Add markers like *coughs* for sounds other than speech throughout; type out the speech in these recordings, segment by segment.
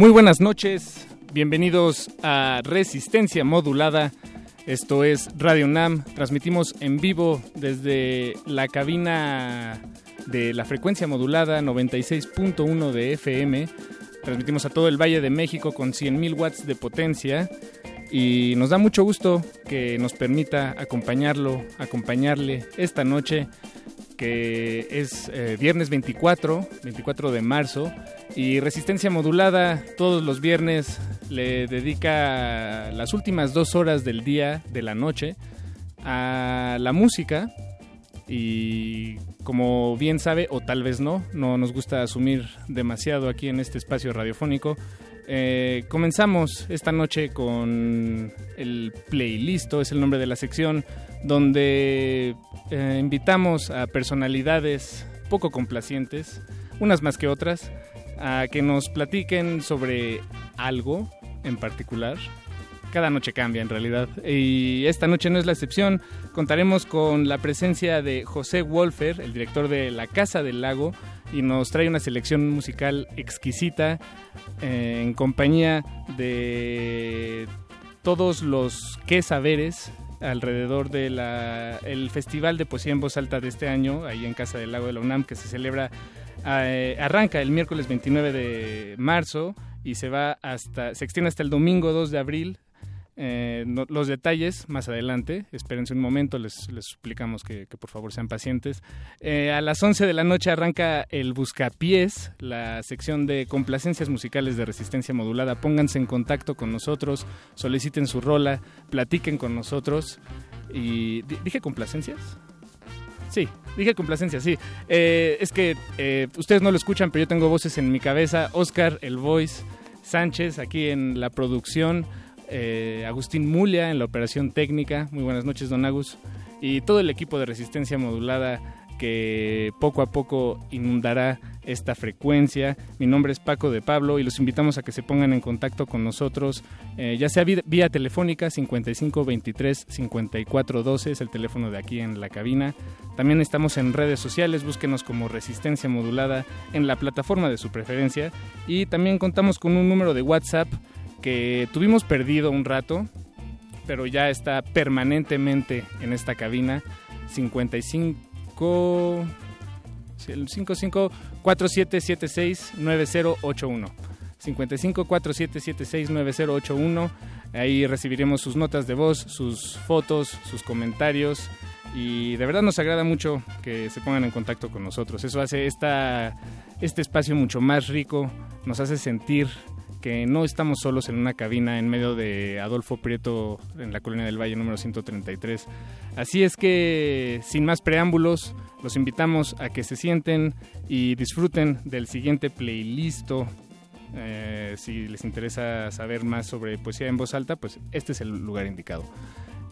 Muy buenas noches, bienvenidos a Resistencia Modulada. Esto es Radio NAM, transmitimos en vivo desde la cabina de la frecuencia modulada 96.1 de FM. Transmitimos a todo el Valle de México con 100.000 watts de potencia y nos da mucho gusto que nos permita acompañarlo, acompañarle esta noche que es eh, viernes 24, 24 de marzo, y Resistencia Modulada todos los viernes le dedica las últimas dos horas del día, de la noche, a la música. Y como bien sabe, o tal vez no, no nos gusta asumir demasiado aquí en este espacio radiofónico, eh, comenzamos esta noche con el playlist, es el nombre de la sección, donde eh, invitamos a personalidades poco complacientes, unas más que otras, a que nos platiquen sobre algo en particular. Cada noche cambia en realidad y esta noche no es la excepción. Contaremos con la presencia de José Wolfer, el director de La Casa del Lago, y nos trae una selección musical exquisita eh, en compañía de todos los que saberes alrededor del Festival de Poesía en Voz Alta de este año, ahí en Casa del Lago de la UNAM, que se celebra, eh, arranca el miércoles 29 de marzo y se va hasta, se extiende hasta el domingo 2 de abril eh, los detalles más adelante, espérense un momento, les, les suplicamos que, por favor sean pacientes. Eh, a las 11 de la noche arranca el Buscapiés, la sección de complacencias musicales de resistencia modulada. Pónganse en contacto con nosotros, soliciten su rola, platiquen con nosotros. Y ¿Dije complacencias? Sí, dije complacencias, sí. Eh, es que ustedes no lo escuchan, pero yo tengo voces en mi cabeza. Oscar, el voice, Sánchez, aquí en la producción. Eh, Agustín Mulia en la operación técnica. Muy buenas noches, don Agus. Y todo el equipo de resistencia modulada que poco a poco inundará esta frecuencia. Mi nombre es Paco de Pablo y los invitamos a que se pongan en contacto con nosotros, eh, ya sea vía, telefónica 5523 5412 es el teléfono de aquí en la cabina. También estamos en redes sociales, búsquenos como Resistencia Modulada en la plataforma de su preferencia y también contamos con un número de WhatsApp que tuvimos perdido un rato, pero ya está permanentemente en esta cabina. 55 55 4776 9081. 55 4776 9081. Ahí recibiremos sus notas de voz, sus fotos, sus comentarios. Y de verdad nos agrada mucho que se pongan en contacto con nosotros. Eso hace esta, este espacio mucho más rico, nos hace sentir que no estamos solos en una cabina en medio de Adolfo Prieto en la Colonia del Valle número 133. Así es que, sin más preámbulos, los invitamos a que se sienten y disfruten del siguiente playlist. Eh, si les interesa saber más sobre poesía en voz alta, pues este es el lugar indicado.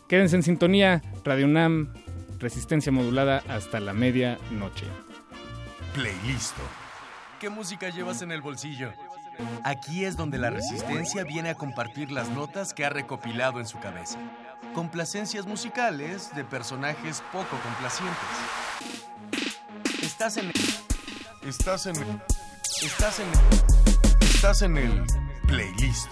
Quédense en sintonía, Radio UNAM, resistencia modulada hasta la medianoche. Playlist. ¿Qué música llevas en el bolsillo? Aquí es donde la resistencia viene a compartir las notas que ha recopilado en su cabeza. Complacencias musicales de personajes poco complacientes. Estás en Estás en Estás en Estás en el playlist.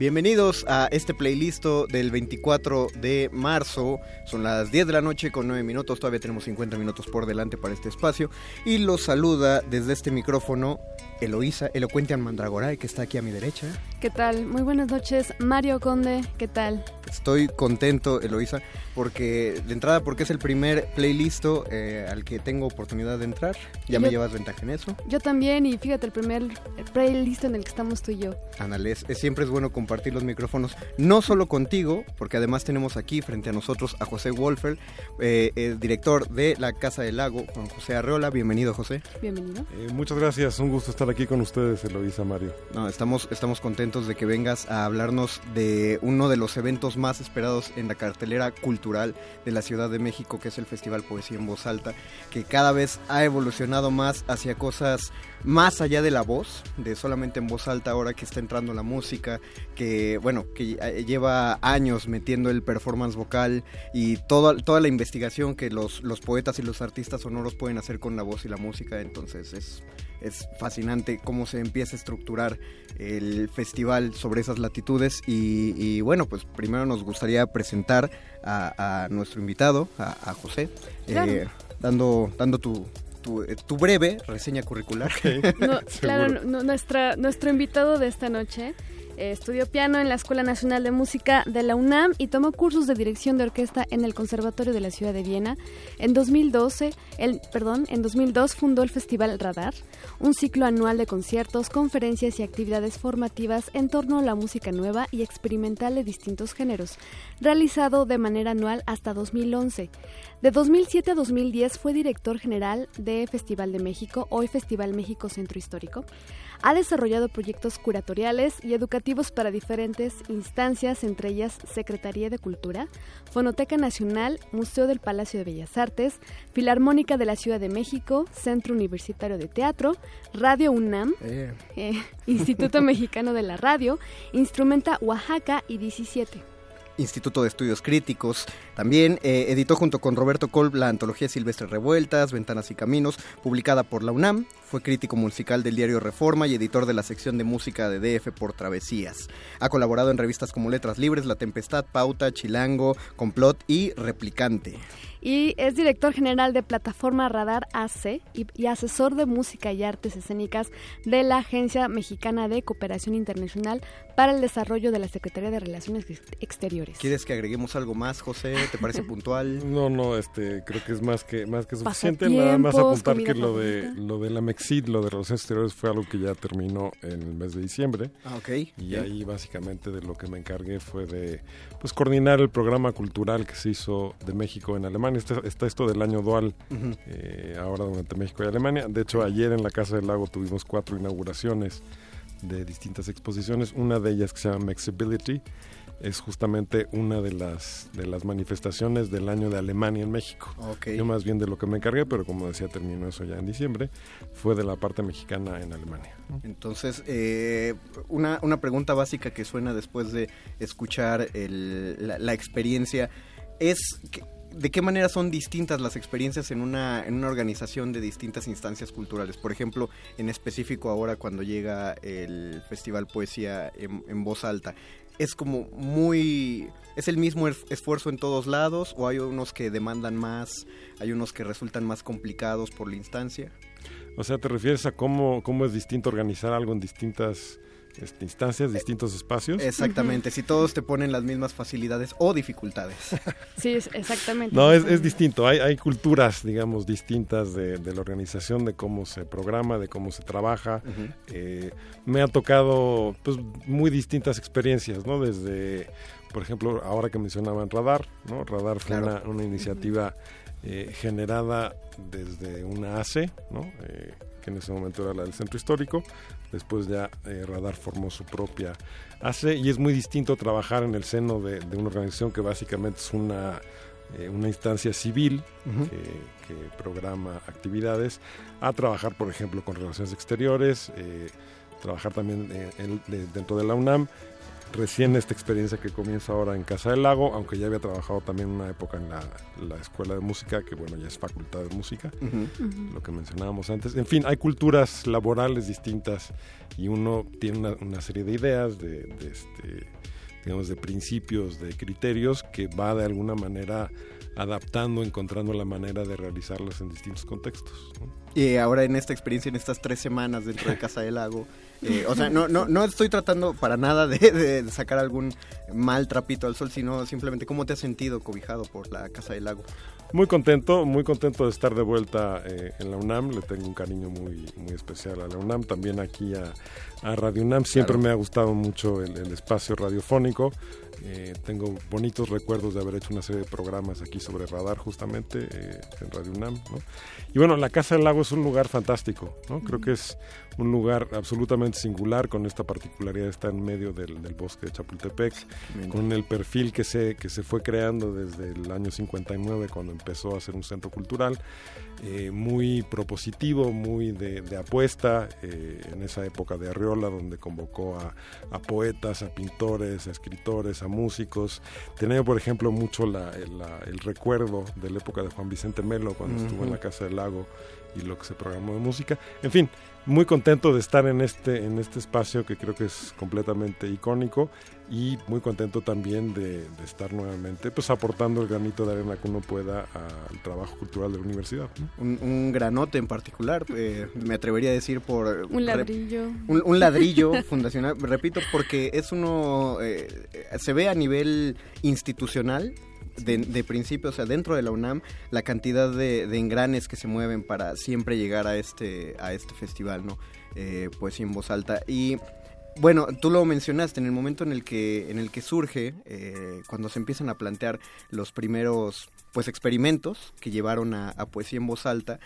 Bienvenidos a este playlist del 24 de marzo. Son las 10 de la noche con 9 minutos. Todavía tenemos 50 minutos por delante para este espacio. Y los saluda desde este micrófono Eloísa, elocuente Mandragoray, que está aquí a mi derecha. ¿Qué tal? Muy buenas noches. Mario Conde, ¿qué tal? Estoy contento, Eloísa, porque de entrada porque es el primer playlist eh, al que tengo oportunidad de entrar. Ya me llevas ventaja en eso. Yo también, y fíjate, el primer playlist en el que estamos tú y yo. Anales, siempre es bueno compartir los micrófonos, no solo contigo, porque además tenemos aquí frente a nosotros a José Wolfer, eh, el director de la Casa del Lago, Juan José Arreola. Bienvenido, José. Bienvenido. Eh, muchas gracias, un gusto estar aquí con ustedes, Eloisa Mario. No, estamos, estamos contentos de que vengas a hablarnos de uno de los eventos más esperados en la cartelera cultural de la Ciudad de México, que es el Festival Poesía en Voz Alta, que cada vez ha evolucionado más hacia cosas más allá de la voz, de solamente en voz alta ahora que está entrando la música, que bueno, que lleva años metiendo el performance vocal y toda, toda la investigación que los, los poetas y los artistas sonoros pueden hacer con la voz y la música, entonces es es fascinante cómo se empieza a estructurar el festival sobre esas latitudes y, bueno, pues primero nos gustaría presentar a, nuestro invitado, a, José, eh, dando, dando tu, tu, breve reseña curricular. *laughs* claro, nuestra, nuestro invitado de esta noche estudió piano en la Escuela Nacional de Música de la UNAM y tomó cursos de dirección de orquesta en el Conservatorio de la Ciudad de Viena. En 2012, el, perdón, en 2002 fundó el Festival Radar, un ciclo anual de conciertos, conferencias y actividades formativas en torno a la música nueva y experimental de distintos géneros, realizado de manera anual hasta 2011. De 2007 a 2010 fue director general de Festival de México, hoy Festival México Centro Histórico. Ha desarrollado proyectos curatoriales y educativos para diferentes instancias, entre ellas Secretaría de Cultura, Fonoteca Nacional, Museo del Palacio de Bellas Artes, Filarmónica de la Ciudad de México, Centro Universitario de Teatro, Radio UNAM, eh. Eh, Instituto *laughs* Mexicano de la Radio, Instrumenta Oaxaca y 17. Instituto de Estudios Críticos. También eh, editó junto con Roberto Kolb la antología Silvestre Revueltas, Ventanas y Caminos, publicada por la UNAM. Fue crítico musical del diario Reforma y editor de la sección de música de DF por Travesías. Ha colaborado en revistas como Letras Libres, La Tempestad, Pauta, Chilango, Complot y Replicante y es director general de Plataforma Radar AC y, asesor de música y artes escénicas de la Agencia Mexicana de Cooperación Internacional para el Desarrollo de la Secretaría de Relaciones Exteriores. ¿Quieres que agreguemos algo más, José? ¿Te parece puntual? *laughs* No, no, este, creo que es más que más que suficiente. Nada más apuntar que lo de lo de la Mexid, lo de Relaciones Exteriores fue algo que ya terminó en el mes de diciembre. Ah, ok. Y ahí básicamente de lo que me encargué fue de pues coordinar el programa cultural que se hizo de México en Alemania está, esto del año dual eh, ahora durante México y Alemania. De hecho, ayer en la Casa del Lago tuvimos cuatro inauguraciones de distintas exposiciones. Una de ellas que se llama Maxibility es justamente una de las de las manifestaciones del año de Alemania en México. Yo más bien de lo que me encargué, pero como decía terminó eso ya en diciembre, fue de la parte mexicana en Alemania. Entonces, eh, una, una pregunta básica que suena después de escuchar la, la, experiencia es que ¿De qué manera son distintas las experiencias en una, en una organización de distintas instancias culturales? Por ejemplo, en específico ahora cuando llega el Festival Poesía en, voz alta, ¿es como muy... ¿Es el mismo esfuerzo en todos lados o hay unos que demandan más, hay unos que resultan más complicados por la instancia? O sea, ¿te refieres a cómo, cómo es distinto organizar algo en distintas este, instancias, distintos espacios. Exactamente, si todos te ponen las mismas facilidades o dificultades. *laughs* Sí, exactamente. No, es, distinto, hay, hay, culturas, digamos, distintas de, la organización, de cómo se programa, de cómo se trabaja. Eh, me ha tocado pues, muy distintas experiencias, ¿no? Desde, por ejemplo, ahora que mencionaban Radar, ¿no? Radar fue una, iniciativa eh, generada desde una ACE, ¿no? Eh, que en ese momento era la del centro histórico, Después ya eh, Radar formó su propia ACE y es muy distinto trabajar en el seno de, una organización que básicamente es una, eh, una instancia civil que, programa actividades, a trabajar, por ejemplo, con relaciones exteriores, eh, trabajar también dentro de la UNAM recién esta experiencia que comienza ahora en Casa del Lago, aunque ya había trabajado también una época en la, Escuela de Música, que bueno, ya es Facultad de Música, lo que mencionábamos antes. En fin, hay culturas laborales distintas y uno tiene una, serie de ideas, de, este, digamos, de principios, de criterios que va de alguna manera adaptando, encontrando la manera de realizarlas en distintos contextos. Y ahora en esta experiencia, en estas tres semanas dentro de Casa del Lago, eh, o sea, no, no, no estoy tratando para nada de, sacar algún mal trapito al sol, sino simplemente cómo te has sentido cobijado por la Casa del Lago. Muy contento, muy contento de estar de vuelta eh, en la UNAM. Le tengo un cariño muy, muy especial a la UNAM, también aquí a, Radio UNAM. Siempre me ha gustado mucho el, el espacio radiofónico. Eh, tengo bonitos recuerdos de haber hecho una serie de programas aquí sobre radar justamente eh, en Radio UNAM. Y bueno, la Casa del Lago es un lugar fantástico. ¿no? Creo que es un lugar absolutamente singular con esta particularidad de estar en medio del, bosque de Chapultepec, con el perfil que se, que se fue creando desde el año 59 cuando empezó a ser un centro cultural. Eh, muy propositivo, muy de, apuesta, en esa época de Arriola, donde convocó a, a poetas, a pintores, a escritores, a músicos. Tenía, por ejemplo, mucho el recuerdo de la época de Juan Vicente Melo cuando estuvo en la Casa del Lago y lo que se programó de música. En fin, muy contento de estar en este, en este espacio que creo que es completamente icónico y muy contento también de, estar nuevamente pues aportando el granito de arena que uno pueda al trabajo cultural de la universidad. Un, granote en particular, eh, me atrevería a decir por... Un ladrillo. Un, ladrillo *laughs* fundacional, repito, porque es uno, eh, se ve a nivel institucional de, principio, o sea, dentro de la UNAM, la cantidad de, engranes que se mueven para siempre llegar a este, a este festival, ¿no? Eh, pues en voz alta. Y bueno, tú lo mencionaste en el momento en el que, en el que surge, eh, cuando se empiezan a plantear los primeros pues experimentos que llevaron a, poesía en voz alta.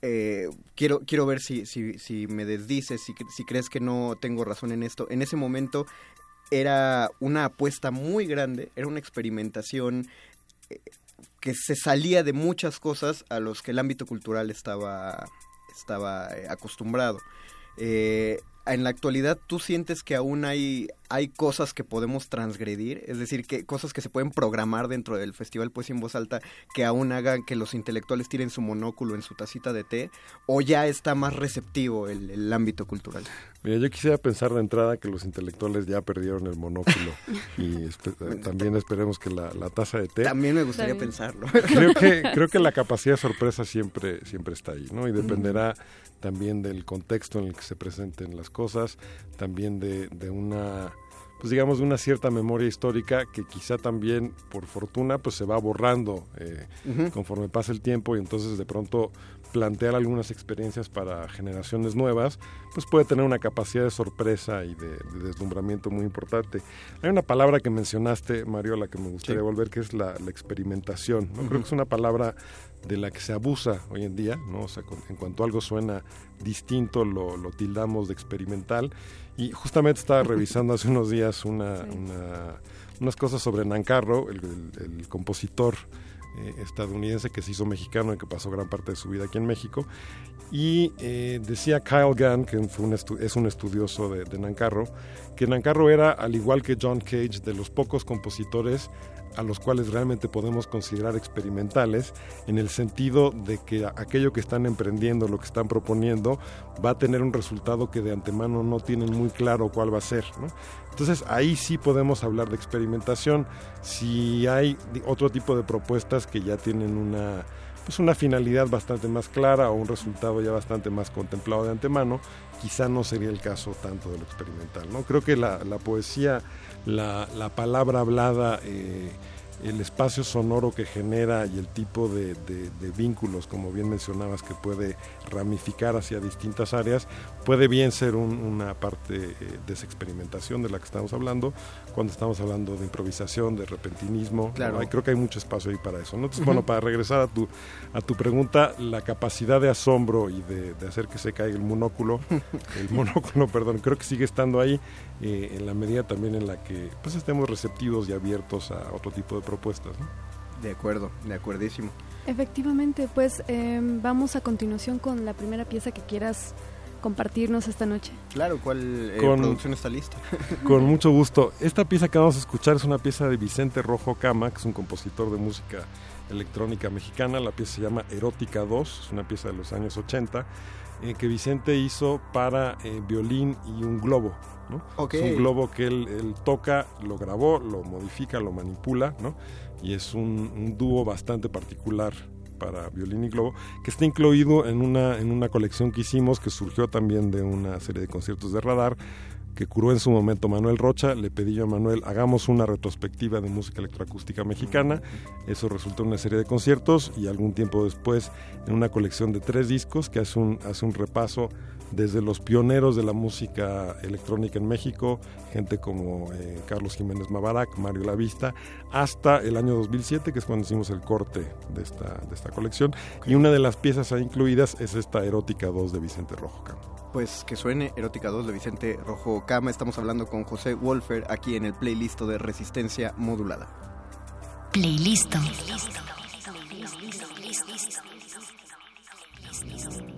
Eh, quiero, quiero ver si, si, si me desdices, si, si crees que no tengo razón en esto. En ese momento era una apuesta muy grande, era una experimentación eh, que se salía de muchas cosas a los que el ámbito cultural estaba, estaba eh, acostumbrado. Eh, en la actualidad, ¿tú sientes que aún hay hay cosas que podemos transgredir, es decir, que cosas que se pueden programar dentro del Festival Poesía en Voz Alta que aún hagan que los intelectuales tiren su monóculo en su tacita de té, o ya está más receptivo el, ámbito cultural. Mira, yo quisiera pensar de entrada que los intelectuales ya perdieron el monóculo *laughs* y también esperemos que la, taza de té... También me gustaría pensarlo. *laughs* Creo que, *laughs* creo que la capacidad de sorpresa siempre, siempre está ahí, ¿no? Y dependerá también del contexto en el que se presenten las cosas, también de, de una pues digamos, de una cierta memoria histórica que quizá también, por fortuna, pues se va borrando eh, conforme pasa el tiempo y entonces de pronto plantear algunas experiencias para generaciones nuevas, pues puede tener una capacidad de sorpresa y de, deslumbramiento muy importante. Hay una palabra que mencionaste, Mariola, que me gustaría volver, que es la, experimentación. ¿no? Creo que es una palabra de la que se abusa hoy en día, ¿no? O sea, en cuanto algo suena distinto, lo, lo tildamos de experimental. Y justamente estaba *laughs* revisando hace unos días una, unas cosas sobre Nancarro, el, compositor eh, estadounidense que se hizo mexicano y que pasó gran parte de su vida aquí en México. Y eh, decía Kyle Gunn, que fue un es un estudioso de, de Nancarro, que Nancarro era, al igual que John Cage, de los pocos compositores a los cuales realmente podemos considerar experimentales, en el sentido de que aquello que están emprendiendo, lo que están proponiendo, va a tener un resultado que de antemano no tienen muy claro cuál va a ser. Entonces ahí sí podemos hablar de experimentación. Si hay otro tipo de propuestas que ya tienen una pues una finalidad bastante más clara o un resultado ya bastante más contemplado de antemano, quizá no sería el caso tanto de lo experimental. ¿no? Creo que la, poesía, la, palabra hablada, eh, el espacio sonoro que genera y el tipo de, vínculos, como bien mencionabas, que puede ramificar hacia distintas áreas, puede bien ser una parte eh, de esa experimentación de la que estamos hablando, cuando estamos hablando de improvisación, de repentinismo. Claro. creo que hay mucho espacio ahí para eso. Entonces, bueno, para regresar a tu, a tu pregunta, la capacidad de asombro y de, hacer que se caiga el monóculo, *laughs* el monóculo, perdón, creo que sigue estando ahí eh, en la medida también en la que pues estemos receptivos y abiertos a otro tipo de propuestas. De acuerdo, de acuerdísimo. Efectivamente, pues em, vamos a continuación con la primera pieza que quieras compartirnos esta noche? Claro, ¿cuál eh, producción está lista? *laughs* con mucho gusto. Esta pieza que vamos a escuchar es una pieza de Vicente Rojo Cama, que es un compositor de música electrónica mexicana. La pieza se llama Erótica 2, es una pieza de los años 80, eh, que Vicente hizo para eh, violín y un globo. ¿No? Es un globo que él, toca, lo grabó, lo modifica, lo manipula, ¿no? y es un dúo bastante particular para violín y globo, que está incluido en una, en una colección que hicimos, que surgió también de una serie de conciertos de radar, que curó en su momento Manuel Rocha, le pedí yo a Manuel, hagamos una retrospectiva de música electroacústica mexicana, eso resultó en una serie de conciertos y algún tiempo después en una colección de tres discos que hace un, hace un repaso desde los pioneros de la música electrónica en México, gente como eh, Carlos Jiménez Mabarak, Mario Lavista, hasta el año 2007, que es cuando hicimos el corte de esta, de esta colección. Y una de las piezas ahí incluidas es esta Erótica 2 de Vicente Rojo Cama. Pues que suene Erótica 2 de Vicente Rojo Cama. Estamos hablando con José Wolfer aquí en el playlist de Resistencia Modulada. Playlist. Playlist.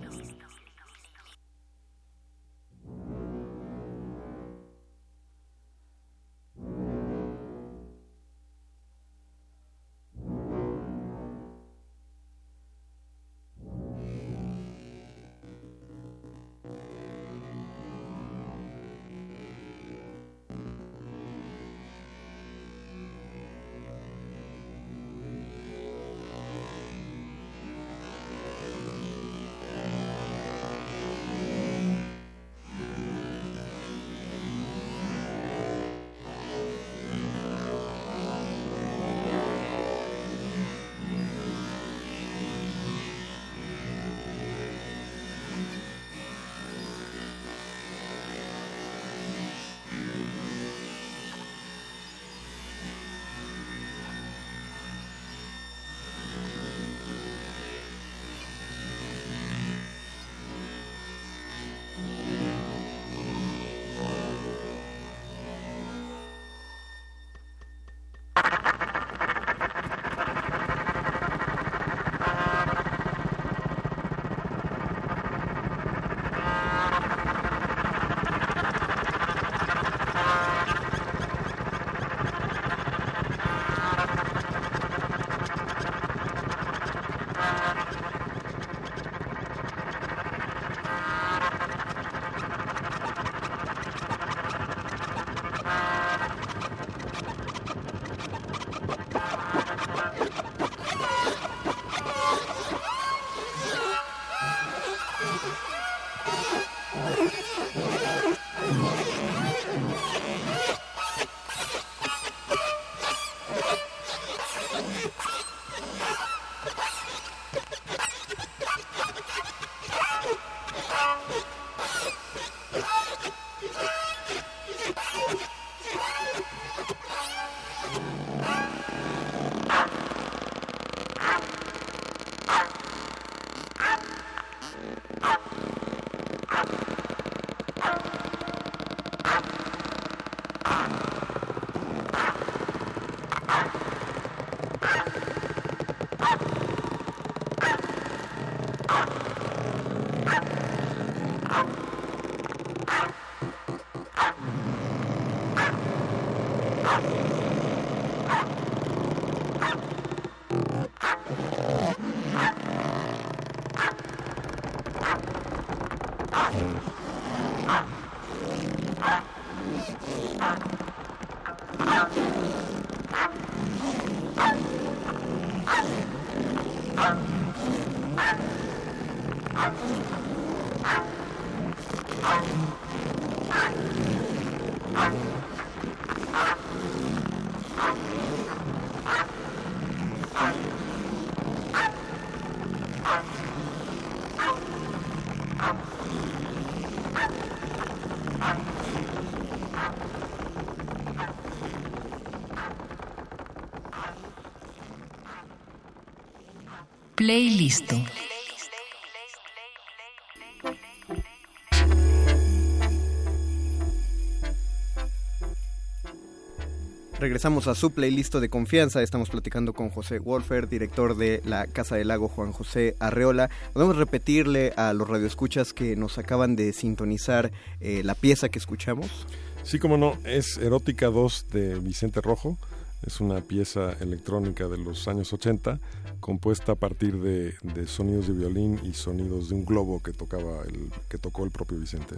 Regresamos a su playlist de confianza. Estamos platicando con José Wolfer, director de la Casa del Lago Juan José Arreola. Podemos repetirle a los radioescuchas que nos acaban de sintonizar eh, la pieza que escuchamos. Sí, como no, es Erótica 2 de Vicente Rojo. Es una pieza electrónica de los años 80, compuesta a partir de, sonidos de violín y sonidos de un globo que tocaba el, que tocó el propio Vicente.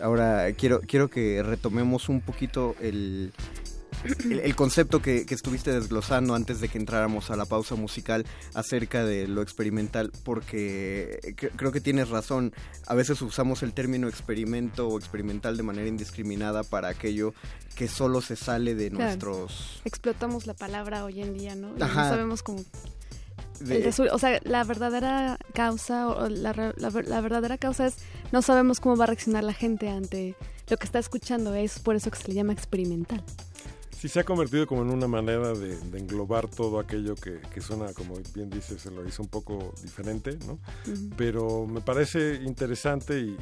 Ahora, quiero, quiero que retomemos un poquito el, el, concepto que, estuviste desglosando antes de que entráramos a la pausa musical acerca de lo experimental, porque creo que tienes razón. A veces usamos el término experimento o experimental de manera indiscriminada para aquello que solo se sale de nuestros... Explotamos la palabra hoy en día, ¿no? No sabemos cómo... o sea, la verdadera causa o la, verdadera causa es no sabemos cómo va a reaccionar la gente ante lo que está escuchando. Es por eso que se le llama experimental. Sí, se ha convertido como en una manera de, englobar todo aquello que, suena, como bien dices, se lo hizo un poco diferente, ¿no? Pero me parece interesante y,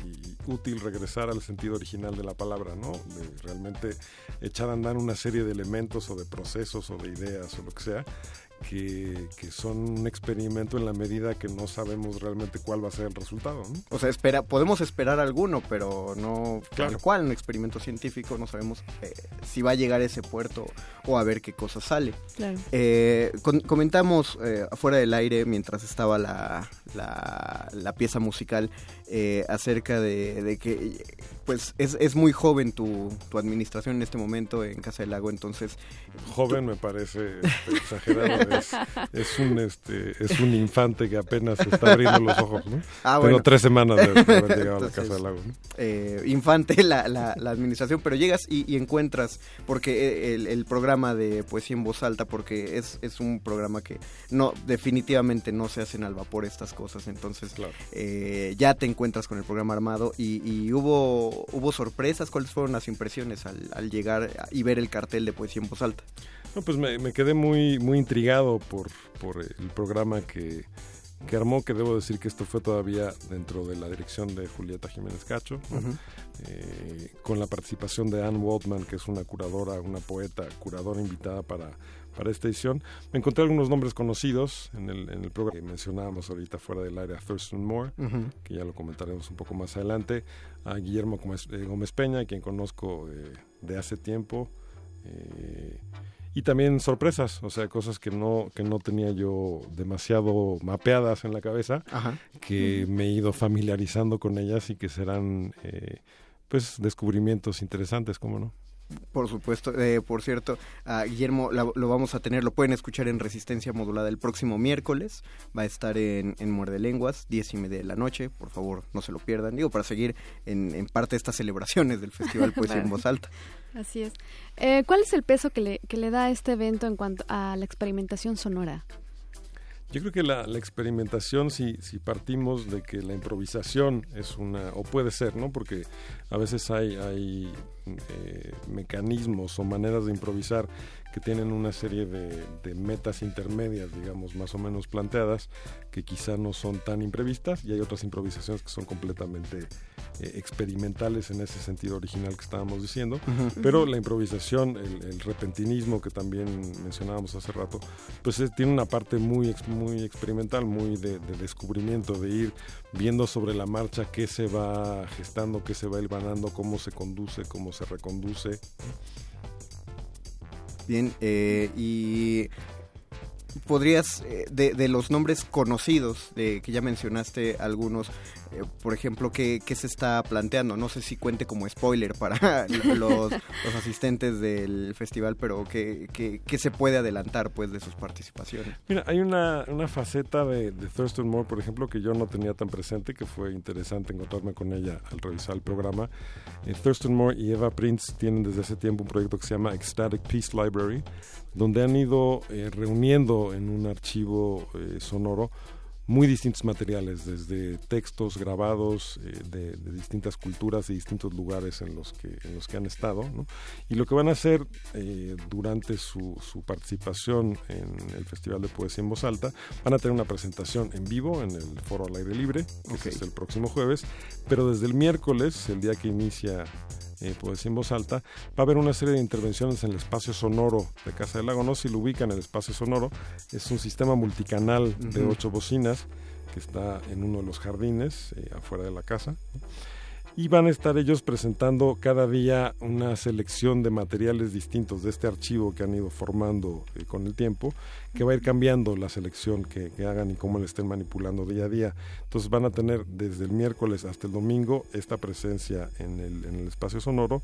útil regresar al sentido original de la palabra, ¿no? De realmente echar a andar una serie de elementos o de procesos o de ideas o lo que sea que, son un experimento en la medida que no sabemos realmente cuál va a ser el resultado. O sea, espera, podemos esperar alguno, pero no claro. tal cual, un experimento científico, no sabemos eh, si va a llegar a ese puerto o a ver qué cosa sale. Eh, comentamos eh, afuera del aire, mientras estaba la, la, pieza musical, acerca de, que pues es, es muy joven tu, tu, administración en este momento en Casa del Lago, entonces... Joven me parece este, exagerado es, un este es un infante que apenas está abriendo los ojos, ¿no? *laughs* Ah, tres semanas de, haber llegado a la Casa del Lago. Eh, infante la, la, administración, pero llegas y, encuentras, porque eh, el, programa de poesía en voz alta, porque es, es un programa que no definitivamente no se hacen al vapor estas cosas, entonces eh, ya te encuentras con el programa armado y, hubo, hubo sorpresas, ¿cuáles fueron las impresiones al, al llegar y ver el cartel de poesía en voz alta? No, pues me, quedé muy, muy intrigado por, por el programa que, que, armó, que debo decir que esto fue todavía dentro de la dirección de Julieta Jiménez Cacho, eh, con la participación de Anne Waldman, que es una curadora, una poeta, curadora invitada para, para esta edición. Me encontré algunos nombres conocidos en el, en el programa que mencionábamos ahorita fuera del área, Thurston Moore, que ya lo comentaremos un poco más adelante, a Guillermo Gómez, eh, Gómez Peña, quien conozco eh, de hace tiempo. Eh, y también sorpresas, o sea, cosas que no, que no tenía yo demasiado mapeadas en la cabeza, que me he ido familiarizando con ellas y que serán eh, pues descubrimientos interesantes, ¿cómo no? Por supuesto, eh, por cierto, a Guillermo lo vamos a tener, lo pueden escuchar en Resistencia Modulada el próximo miércoles, va a estar en, en Muerde Lenguas, diez y media de la noche, por favor no se lo pierdan, digo, para seguir en, en parte de estas celebraciones del Festival Poesía en Voz Alta. Así es. Eh, ¿Cuál es el peso que le, que le da este evento en cuanto a la experimentación sonora? Yo creo que la, experimentación, si, si partimos de que la improvisación es una, o puede ser, ¿no? Porque a veces hay, hay eh, mecanismos o maneras de improvisar que tienen una serie de, metas intermedias, digamos, más o menos planteadas, que quizá no son tan imprevistas, y hay otras improvisaciones que son completamente eh, experimentales en ese sentido original que estábamos diciendo, pero la improvisación, el, repentinismo que también mencionábamos hace rato, pues tiene una parte muy, muy experimental, muy de, descubrimiento, de ir viendo sobre la marcha qué se va gestando, qué se va hilvanando, cómo se conduce, cómo se reconduce. Bien, eh, y podrías, eh, de, de, los nombres conocidos, de que ya mencionaste algunos, eh, por ejemplo, ¿qué, se está planteando? No sé si cuente como spoiler para *laughs* los, asistentes del festival, pero ¿qué, qué, se puede adelantar pues de sus participaciones? Mira, hay una, una faceta de, Thurston Moore, por ejemplo, que yo no tenía tan presente, que fue interesante encontrarme con ella al revisar el programa. Eh, Thurston Moore y Eva Prince tienen desde hace tiempo un proyecto que se llama Ecstatic Peace Library, donde han ido eh, reuniendo en un archivo sonoro muy distintos materiales, desde textos grabados eh, de, distintas culturas y distintos lugares en los que, en los que han estado. Y lo que van a hacer eh, durante su, su, participación en el Festival de Poesía en Voz Alta, van a tener una presentación en vivo en el Foro al Aire Libre, que es el próximo jueves, pero desde el miércoles, el día que inicia eh, Poesía en Voz Alta, va a haber una serie de intervenciones en el espacio sonoro de Casa del Lago. No si lo ubican en el espacio sonoro, es un sistema multicanal de ocho bocinas que está en uno de los jardines eh, afuera de la casa y van a estar ellos presentando cada día una selección de materiales distintos de este archivo que han ido formando eh, con el tiempo, que va a ir cambiando la selección que, hagan y cómo le estén manipulando día a día. Entonces van a tener desde el miércoles hasta el domingo esta presencia en el, en el espacio sonoro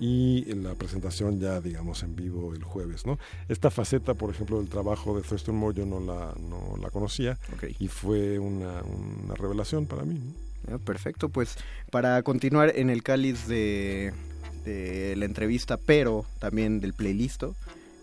y la presentación ya digamos en vivo el jueves no esta faceta por ejemplo del trabajo de Thurston Moore yo no la no la conocía y fue una, una revelación para mí perfecto, pues para continuar en el cáliz de, la entrevista, pero también del playlist,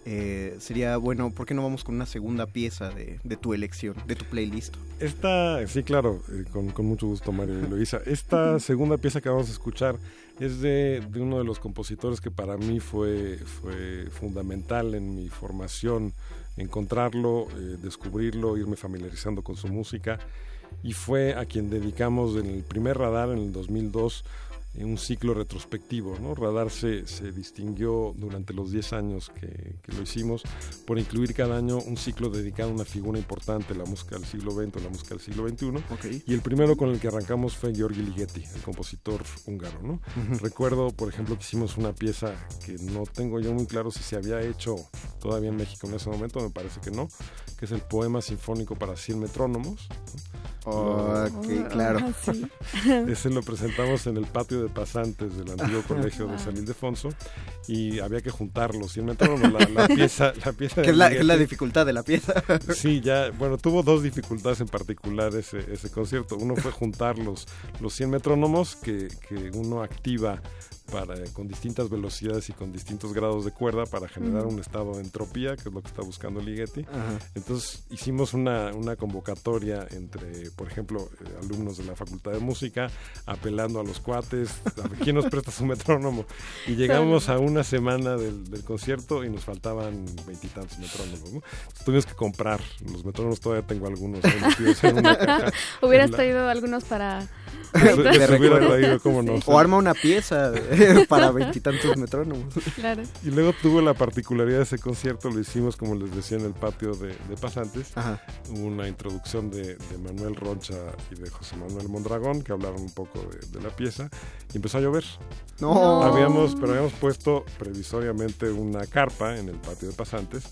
eh, sería bueno, ¿por qué no vamos con una segunda pieza de, tu elección, de tu playlist? Esta, sí, claro, eh, con, mucho gusto, Mario y Luisa. Esta segunda pieza que vamos a escuchar es de, uno de los compositores que para mí fue, fue fundamental en mi formación, encontrarlo, eh, descubrirlo, irme familiarizando con su música y fue a quien dedicamos en el primer radar en el 2002 un ciclo retrospectivo. ¿no? Radar se, se distinguió durante los 10 años que, lo hicimos por incluir cada año un ciclo dedicado a una figura importante, la música del siglo XX o la música del siglo XXI. Y el primero con el que arrancamos fue Georgi Ligeti, el compositor húngaro. ¿no? Recuerdo, por ejemplo, que hicimos una pieza que no tengo yo muy claro si se había hecho todavía en México en ese momento, me parece que no, que es el poema sinfónico para 100 metrónomos. Ok, claro. Ah, *laughs* Ese lo presentamos en el patio de pasantes del antiguo colegio de San Ildefonso y había que juntarlos. 100 metrónomos, la, la *laughs* pieza, la pieza ¿Qué es la, la, dificultad de la pieza? *laughs* sí, ya, bueno, tuvo dos dificultades en particular ese, ese concierto. Uno fue juntar los, los 100 metrónomos que, que uno activa para, con distintas velocidades y con distintos grados de cuerda para generar un estado de entropía, que es lo que está buscando Ligeti. Entonces hicimos una, una, convocatoria entre, por ejemplo, eh, alumnos de la Facultad de Música, apelando a los cuates, a quién nos *laughs* presta su metrónomo. Y llegamos a una semana del, concierto y nos faltaban veintitantos metrónomos. tuvimos que comprar los metrónomos, todavía tengo algunos. *laughs* Hubieras traído algunos para... O arma una pieza. *laughs* para veintitantos metrónomos. Y luego tuvo la particularidad de ese concierto, lo hicimos como les decía en el patio de, pasantes. Hubo una introducción de, Manuel Roncha y de José Manuel Mondragón que hablaron un poco de, la pieza y empezó a llover. No. Habíamos, pero habíamos puesto previsoriamente una carpa en el patio de pasantes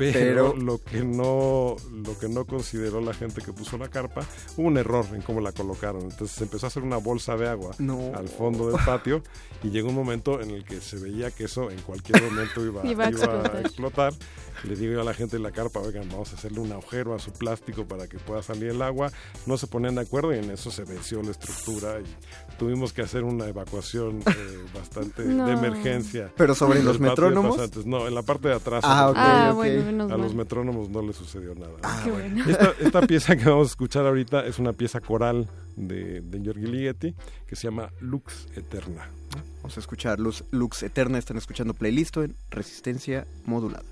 pero, lo que no lo que no consideró la gente que puso la carpa hubo un error en cómo la colocaron. Entonces se empezó a hacer una bolsa de agua al fondo del patio y llegó un momento en el que se veía que eso en cualquier momento iba, *laughs* iba, a explotar le digo a la gente de la carpa, oigan, vamos a hacerle un agujero a su plástico para que pueda salir el agua. No se ponían de acuerdo y en eso se venció la estructura y tuvimos que hacer una evacuación eh, *laughs* bastante de emergencia. ¿Pero sobre los metrónomos? No, en la parte de atrás. Ah, ah a los metrónomos no le sucedió nada. Ah, esta, esta, *laughs* pieza que vamos a escuchar ahorita es una pieza coral de, de Giorgi Ligeti que se llama Lux Eterna. Vamos a escuchar Lux, Lux Eterna, están escuchando playlist en Resistencia Modulada.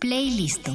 Playlist.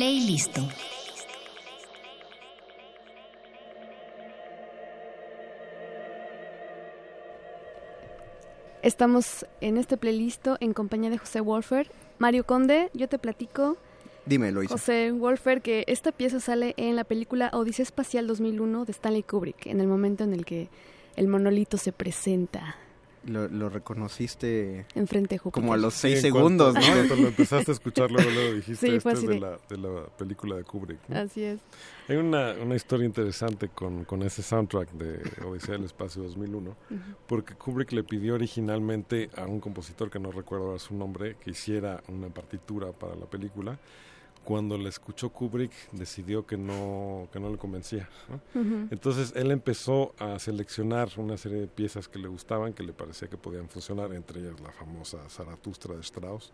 Playlist. Estamos en este playlist en compañía de José Wolfer. Mario Conde, yo te platico. Dime, Loisa. José Wolfer, que esta pieza sale en la película Odisea Espacial 2001 de Stanley Kubrick, en el momento en el que el monolito se presenta. Lo, reconociste enfrente como a los seis segundos, ¿no? Cuando lo empezaste a escuchar, luego, lo dijiste, sí, este es de, la, de la película de Kubrick. Así es. Hay una, una historia interesante con, con, ese soundtrack de Odisea del Espacio 2001, porque Kubrick le pidió originalmente a un compositor que no recuerdo su nombre que hiciera una partitura para la película cuando le escuchó Kubrick decidió que no, que no le convencía. Entonces él empezó a seleccionar una serie de piezas que le gustaban, que le parecía que podían funcionar, entre ellas la famosa Zaratustra de Strauss,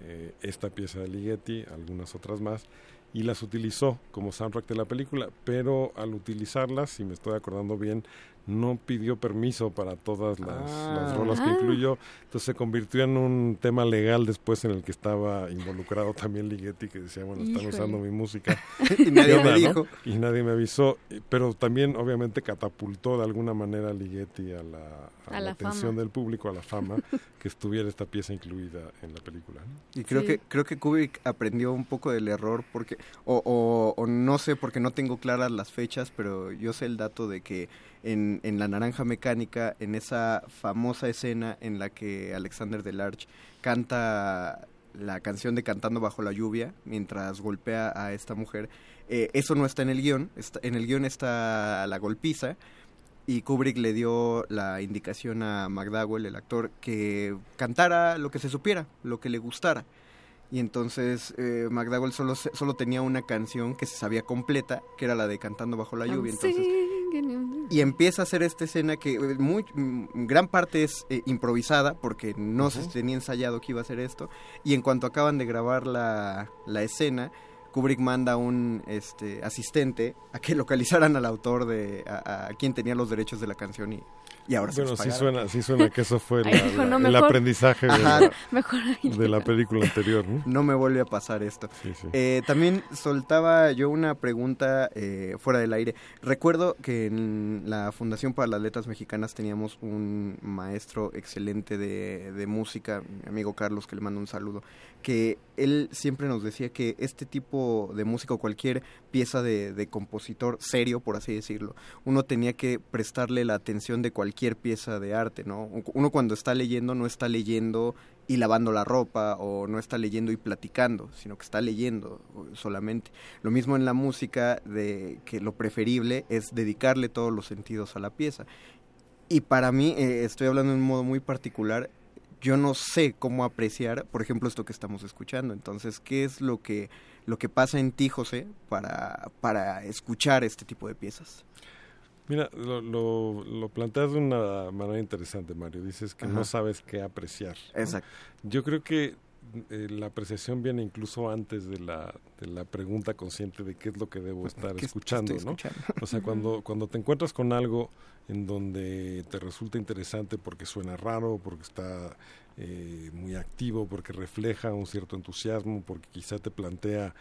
eh, esta pieza de Ligeti, algunas otras más, y las utilizó como soundtrack de la película, pero al utilizarlas, si me estoy acordando bien, no pidió permiso para todas las, ah. rolas que ah. incluyó, entonces se convirtió en un tema legal después en el que estaba involucrado también Ligeti, que decía, bueno, están usando mi música. *laughs* y nadie me dijo. Y nadie me avisó, pero también obviamente catapultó de alguna manera a Ligeti a la, atención del público, a la fama, *laughs* que estuviera esta pieza incluida en la película. Y creo que creo que Kubrick aprendió un poco del error, porque o, o no sé, porque no tengo claras las fechas, pero yo sé el dato de que en, en La Naranja Mecánica, en esa famosa escena en la que Alexander Delarge canta la canción de Cantando bajo la lluvia mientras golpea a esta mujer. Eh, eso no está en el guion, en el guion está la golpiza y Kubrick le dio la indicación a McDowell, el actor, que cantara lo que se supiera, lo que le gustara. Y entonces eh, McDowell solo, solo tenía una canción que se sabía completa, que era la de Cantando bajo la lluvia. Entonces, y empieza a hacer esta escena que eh, muy mm, gran parte es eh, improvisada porque no se tenía ensayado que iba a hacer esto. Y en cuanto acaban de grabar la, la escena, Kubrick manda a un este, asistente a que *laughs* localizaran al autor de a, a, quien tenía los derechos de la canción y y ahora bueno, sí suena, sí suena que eso fue el aprendizaje de la, *laughs* película anterior. ¿no? no me vuelve a pasar esto. Eh, también soltaba yo una pregunta eh, fuera del aire. Recuerdo que en la Fundación para las Letras Mexicanas teníamos un maestro excelente de, de música, mi amigo Carlos, que le mando un saludo, que él siempre nos decía que este tipo de música o cualquier pieza de, de compositor serio, por así decirlo, uno tenía que prestarle la atención de cualquier cualquier pieza de arte, ¿no? Uno cuando está leyendo no está leyendo y lavando la ropa o no está leyendo y platicando, sino que está leyendo solamente. Lo mismo en la música de que lo preferible es dedicarle todos los sentidos a la pieza. Y para mí, eh, estoy hablando de un modo muy particular, yo no sé cómo apreciar, por ejemplo, esto que estamos escuchando. Entonces, ¿qué es lo que lo que pasa en ti, José, para para escuchar este tipo de piezas? Mira, lo, lo, lo, planteas de una manera interesante, Mario. Dices que no sabes qué apreciar. Exacto. Yo creo que eh, la apreciación viene incluso antes de la, de la pregunta consciente de qué es lo que debo estar escuchando, ¿no? *laughs* O sea, cuando, cuando te encuentras con algo en donde te resulta interesante porque suena raro, porque está eh, muy activo, porque refleja un cierto entusiasmo, porque quizá te plantea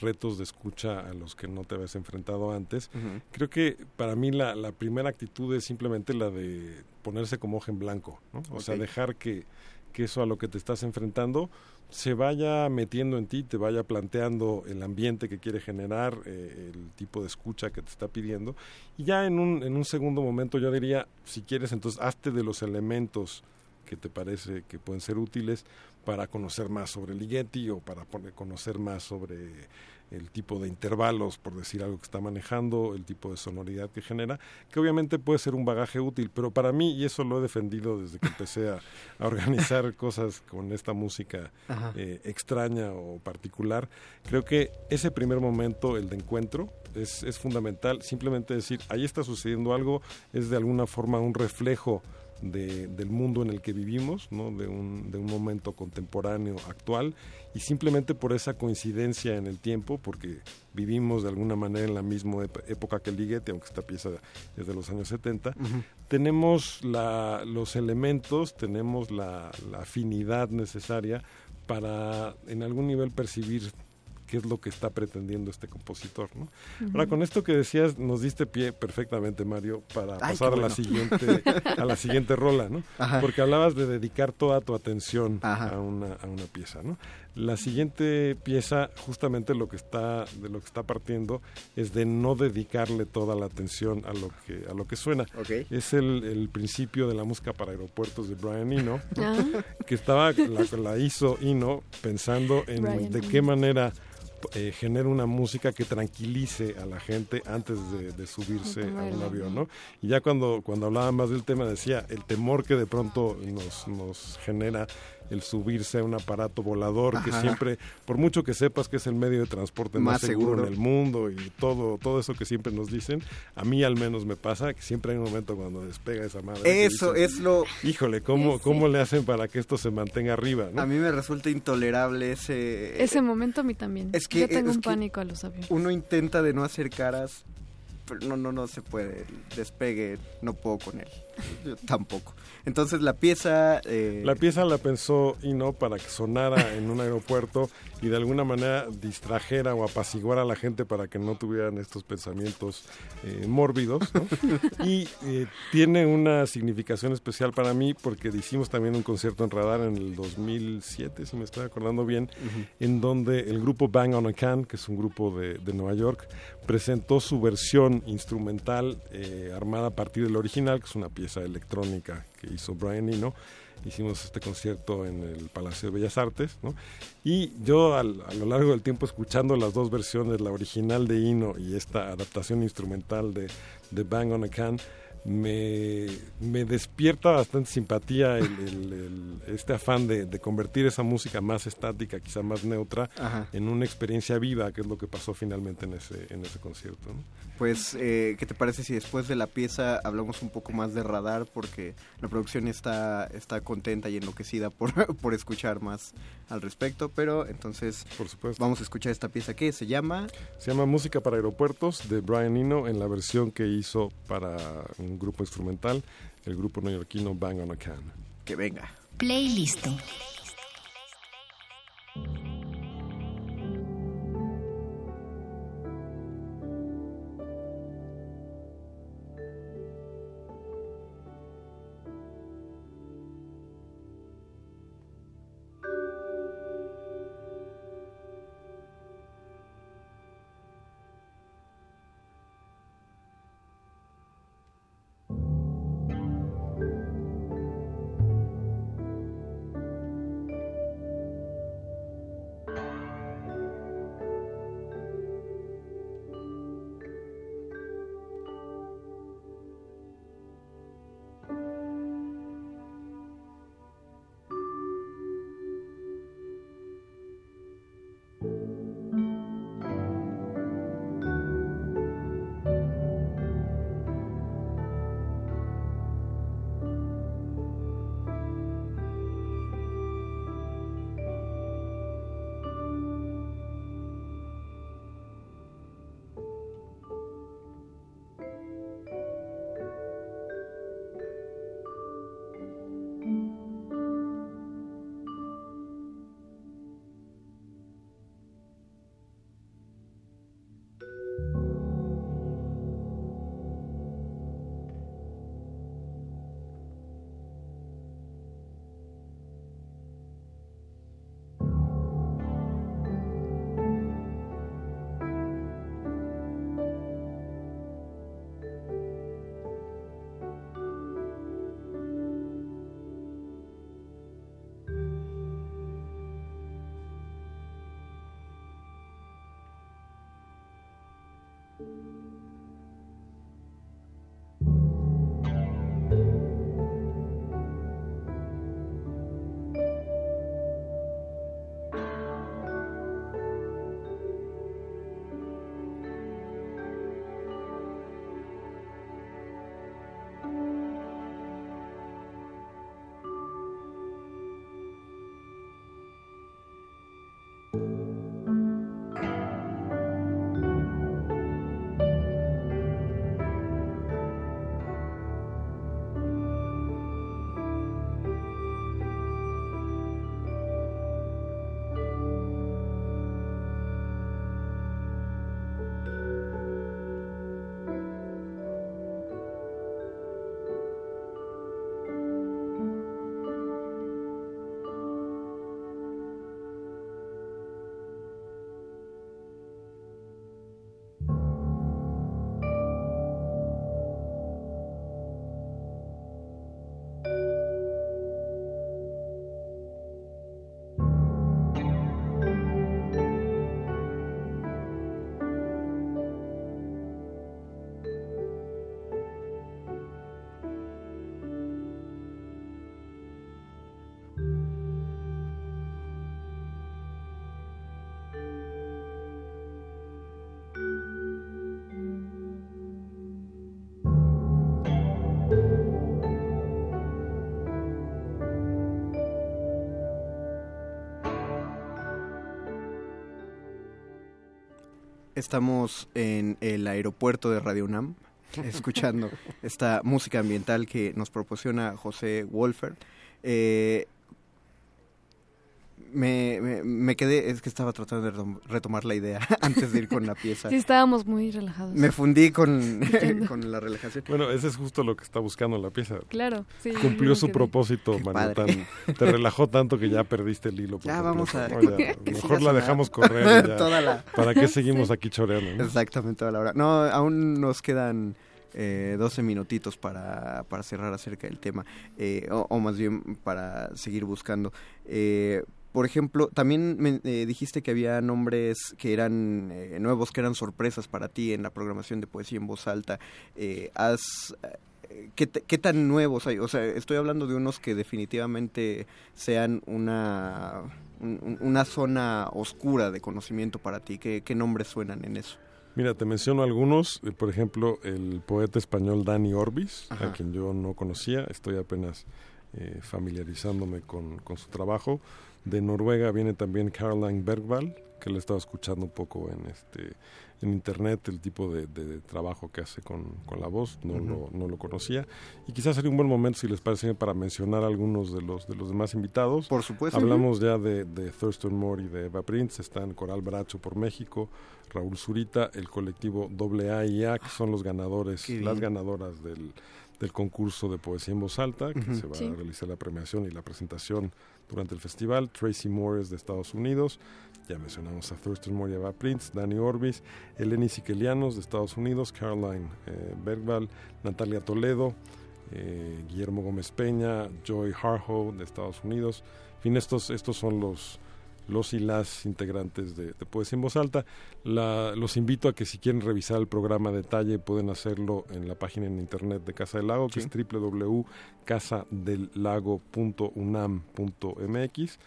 retos de escucha a los que no te habías enfrentado antes. Creo que para mí la, la, primera actitud es simplemente la de ponerse como hoja en blanco, ¿no? o sea, dejar que, que eso a lo que te estás enfrentando se vaya metiendo en ti, te vaya planteando el ambiente que quiere generar, eh, el tipo de escucha que te está pidiendo. Y ya en un, en un segundo momento yo diría, si quieres, entonces hazte de los elementos que te parece que pueden ser útiles para conocer más sobre Ligeti o para conocer más sobre el tipo de intervalos, por decir algo que está manejando, el tipo de sonoridad que genera, que obviamente puede ser un bagaje útil, pero para mí, y eso lo he defendido desde que empecé a, organizar *laughs* cosas con esta música eh, extraña o particular, creo que ese primer momento, el de encuentro, es, es fundamental. Simplemente decir, ahí está sucediendo algo, es de alguna forma un reflejo de, del mundo en el que vivimos, ¿no? de, un, de un momento contemporáneo actual y simplemente por esa coincidencia en el tiempo, porque vivimos de alguna manera en la misma época que el Liguete, aunque esta pieza es de los años 70, tenemos la, los elementos, tenemos la, la afinidad necesaria para en algún nivel percibir qué es lo que está pretendiendo este compositor. ¿no? Ahora, con esto que decías, nos diste pie perfectamente, Mario, para pasar a, la siguiente, a la siguiente rola, ¿no? Porque hablabas de dedicar toda tu atención a una, a una pieza. ¿no? La siguiente pieza, justamente lo que está, de lo que está partiendo, es de no dedicarle toda la atención a lo que, a lo que suena. Es el, principio de la música para aeropuertos de Brian Eno, ah. que estaba, la, la hizo Eno pensando en de qué manera eh, genera una música que tranquilice a la gente antes de, subirse a un avión, ¿no? Y ya cuando, cuando hablaba más del tema decía el temor que de pronto nos, nos genera el subirse a un aparato volador que siempre, por mucho que sepas que es el medio de transporte más, seguro, en el mundo y todo, todo eso que siempre nos dicen, a mí al menos me pasa que siempre hay un momento cuando despega esa madre. Eso es lo... Híjole, ¿cómo, ¿cómo le hacen para que esto se mantenga arriba? A mí me resulta intolerable ese... Ese momento a mí también. Es que, Yo tengo un pánico a los aviones. Uno intenta de no hacer caras, pero no, no, no se puede. despegue, no puedo con él. Yo tampoco. Entonces la pieza... Eh, la pieza la pensó y no para que sonara *laughs* en un aeropuerto y de alguna manera distrajera o apaciguara a la gente para que no tuvieran estos pensamientos eh, mórbidos. *laughs* y eh, tiene una significación especial para mí porque hicimos también un concierto en Radar en el 2007, si me estoy acordando bien, en donde el grupo Bang on a Can, que es un grupo de, de Nueva York, presentó su versión instrumental armada a partir del original, que es una pieza electrónica que hizo Brian Eno. Hicimos este concierto en el Palacio de Bellas Artes, ¿no? Y yo a lo largo del tiempo escuchando las dos versiones, la original de Eno y esta adaptación instrumental de, de Bang on a Can, me, me despierta bastante simpatía el, este afán de, convertir esa música más estática, quizá más neutra, en una experiencia viva, que es lo que pasó finalmente en ese, en ese concierto. Pues, eh, ¿qué te parece si después de la pieza hablamos un poco más de radar? Porque la producción está, está contenta y enloquecida por, *laughs* por escuchar más al respecto, pero entonces por supuesto. vamos a escuchar esta pieza que se llama... Se llama Música para Aeropuertos de Brian Eno en la versión que hizo para un grupo instrumental, el grupo neoyorquino Bang on a Can. Que venga. Playlist. Estamos en el aeropuerto de Radio UNAM, escuchando *laughs* esta música ambiental que nos proporciona José Wolfer. Eh, me, me, quedé, es que estaba tratando de retomar la idea *laughs* antes de ir con la pieza. Sí, estábamos muy relajados. Me fundí con, *laughs* con la relajación. Bueno, ese es justo lo que está buscando la pieza. Claro, sí. Cumplió su propósito, Mario. te relajó tanto que ya perdiste el hilo. ya vamos a... *laughs* mejor la dejamos correr. ¿Para qué seguimos aquí choreando? Exactamente, toda la hora. No, aún nos quedan... Eh, 12 minutitos para, para cerrar acerca del tema, eh, o, o, más bien para seguir buscando. Eh, por ejemplo, también me eh, dijiste que había nombres que eran eh, nuevos, que eran sorpresas para ti en la programación de poesía en voz alta. Eh, has, ¿qué, ¿qué, tan nuevos hay? O sea, estoy hablando de unos que definitivamente sean una, una zona oscura de conocimiento para ti. ¿Qué, qué nombres suenan en eso? Mira, te menciono algunos, por ejemplo, el poeta español Dani Orbis, a quien yo no conocía, estoy apenas familiarizándome con, con su trabajo. De Noruega viene también Caroline Bergvall, que le he estado escuchando un poco en este en internet el tipo de, trabajo que hace con, la voz, no, lo, no lo conocía. Y quizás sería un buen momento, si les parece, para mencionar algunos de los de los demás invitados. Por supuesto. Hablamos ya de, de Thurston Moore y de Eva Prince, están Coral Bracho por México, Raúl Zurita, el colectivo AA y A, que son los ganadores, las ganadoras del, del concurso de poesía en voz alta, que se va a realizar la premiación y la presentación durante el festival, Tracy Morris de Estados Unidos, ya mencionamos a Thurston Moore y Prince, Danny Orbis, Eleni Siquelianos de Estados Unidos, Caroline eh, Bergval, Natalia Toledo, eh, Guillermo Gómez Peña, Joy Harhoe de Estados Unidos. En fin, estos, estos son los, los y las integrantes de, de Poesía en Voz Alta. los invito a que si quieren revisar el programa a detalle pueden hacerlo en la página en internet de Casa del Lago, que es www.casadelago.unam.mx.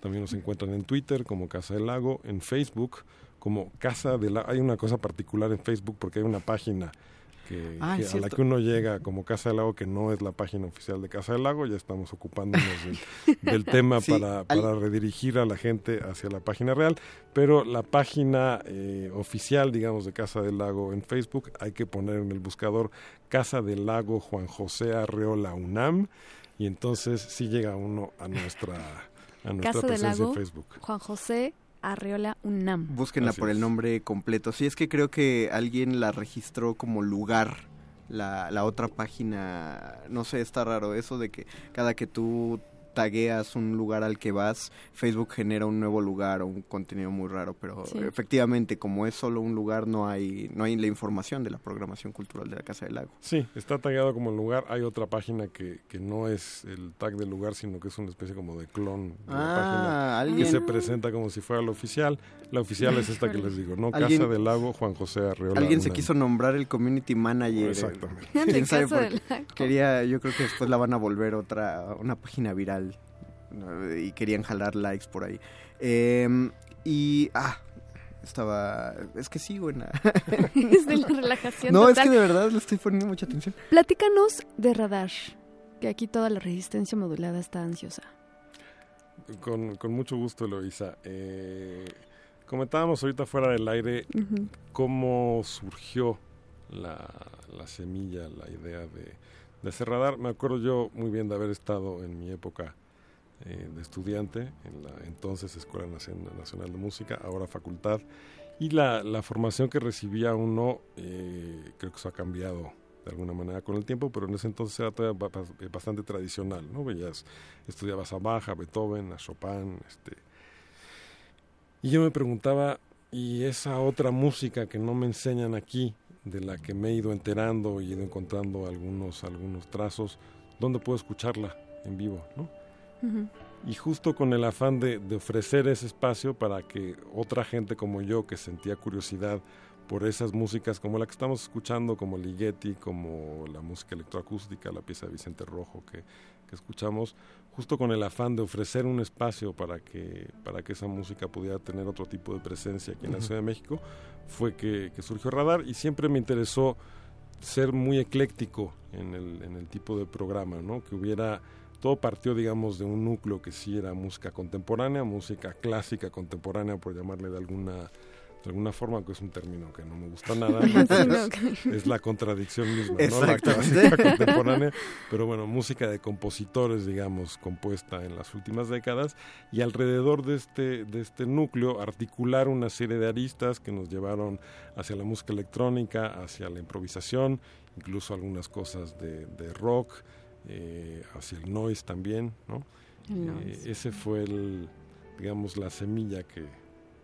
También nos encuentran en Twitter como Casa del Lago, en Facebook como Casa del Lago. Hay una cosa particular en Facebook porque hay una página Ah, a la que uno llega como Casa del Lago, que no es la página oficial de Casa del Lago, ya estamos ocupándonos del, *laughs* tema para, para redirigir a la gente hacia la página real, pero la página eh, oficial, digamos, de Casa del Lago en Facebook, hay que poner en el buscador Casa del Lago Juan José Arreola UNAM, y entonces sí llega uno a nuestra, a nuestra presencia en Facebook. Juan José Arreola UNAM. Búsquenla por el nombre completo. Sí, es que creo que alguien la registró como lugar. La, la otra página, no sé, está raro eso de que cada que tú tagueas un lugar al que vas, Facebook genera un nuevo lugar o un contenido muy raro, pero efectivamente como es solo un lugar no hay no hay la información de la programación cultural de la Casa del Lago. Sí, está tagueado como lugar, hay otra página que, que no es el tag del lugar, sino que es una especie como de clon de la página ¿alguien? que se presenta como si fuera la oficial. La oficial es esta que les digo, ¿no? Casa del Lago, Juan José Arreola. Alguien se quiso nombrar el community manager. Exactamente. *laughs* Quería, yo creo que después la van a volver otra, una página viral y querían jalar likes por ahí. Em, y, ah, estaba, es que sí, buena. *laughs* es de la relajación. No, es que de verdad le estoy poniendo mucha atención. Platícanos de Radar, que aquí toda la resistencia modulada está ansiosa. Con, mucho gusto, Eloisa. Eh, comentábamos ahorita fuera del aire cómo surgió la, la semilla, la idea de, de ese radar. Me acuerdo yo muy bien de haber estado en mi época eh, de estudiante en la entonces Escuela Nacional de Música, ahora facultad. Y la, la formación que recibía uno, eh, creo que eso ha cambiado de alguna manera con el tiempo, pero en ese entonces era todavía eh, bastante tradicional, ¿no? Veías, estudiabas a Bach, a Beethoven, a Chopin, este... Y yo me preguntaba, ¿y esa otra música que no me enseñan aquí, de la que me he ido enterando y he ido encontrando algunos, algunos trazos, ¿dónde puedo escucharla en vivo, no? Y justo con el afán de, ofrecer ese espacio para que otra gente como yo, que sentía curiosidad por esas músicas como la que estamos escuchando, como Ligeti, como la música electroacústica, la pieza de Vicente Rojo que, escuchamos, justo con el afán de ofrecer un espacio para que, para que esa música pudiera tener otro tipo de presencia aquí en la Ciudad de México, fue que, surgió Radar y siempre me interesó ser muy ecléctico en el, en el tipo de programa, ¿no? que hubiera todo partió, digamos, de un núcleo que sí era música contemporánea, música clásica contemporánea, por llamarle de alguna, de alguna forma, que es un término que no me gusta nada, *laughs* es la contradicción misma, ¿no? La clásica contemporánea, pero bueno, música de compositores, digamos, compuesta en las últimas décadas, y alrededor de este, de este núcleo articular una serie de aristas que nos llevaron hacia la música electrónica, hacia la improvisación, incluso algunas cosas de, rock, eh, hacia el noise también, ¿no? Eh, ese fue el, digamos, la semilla que,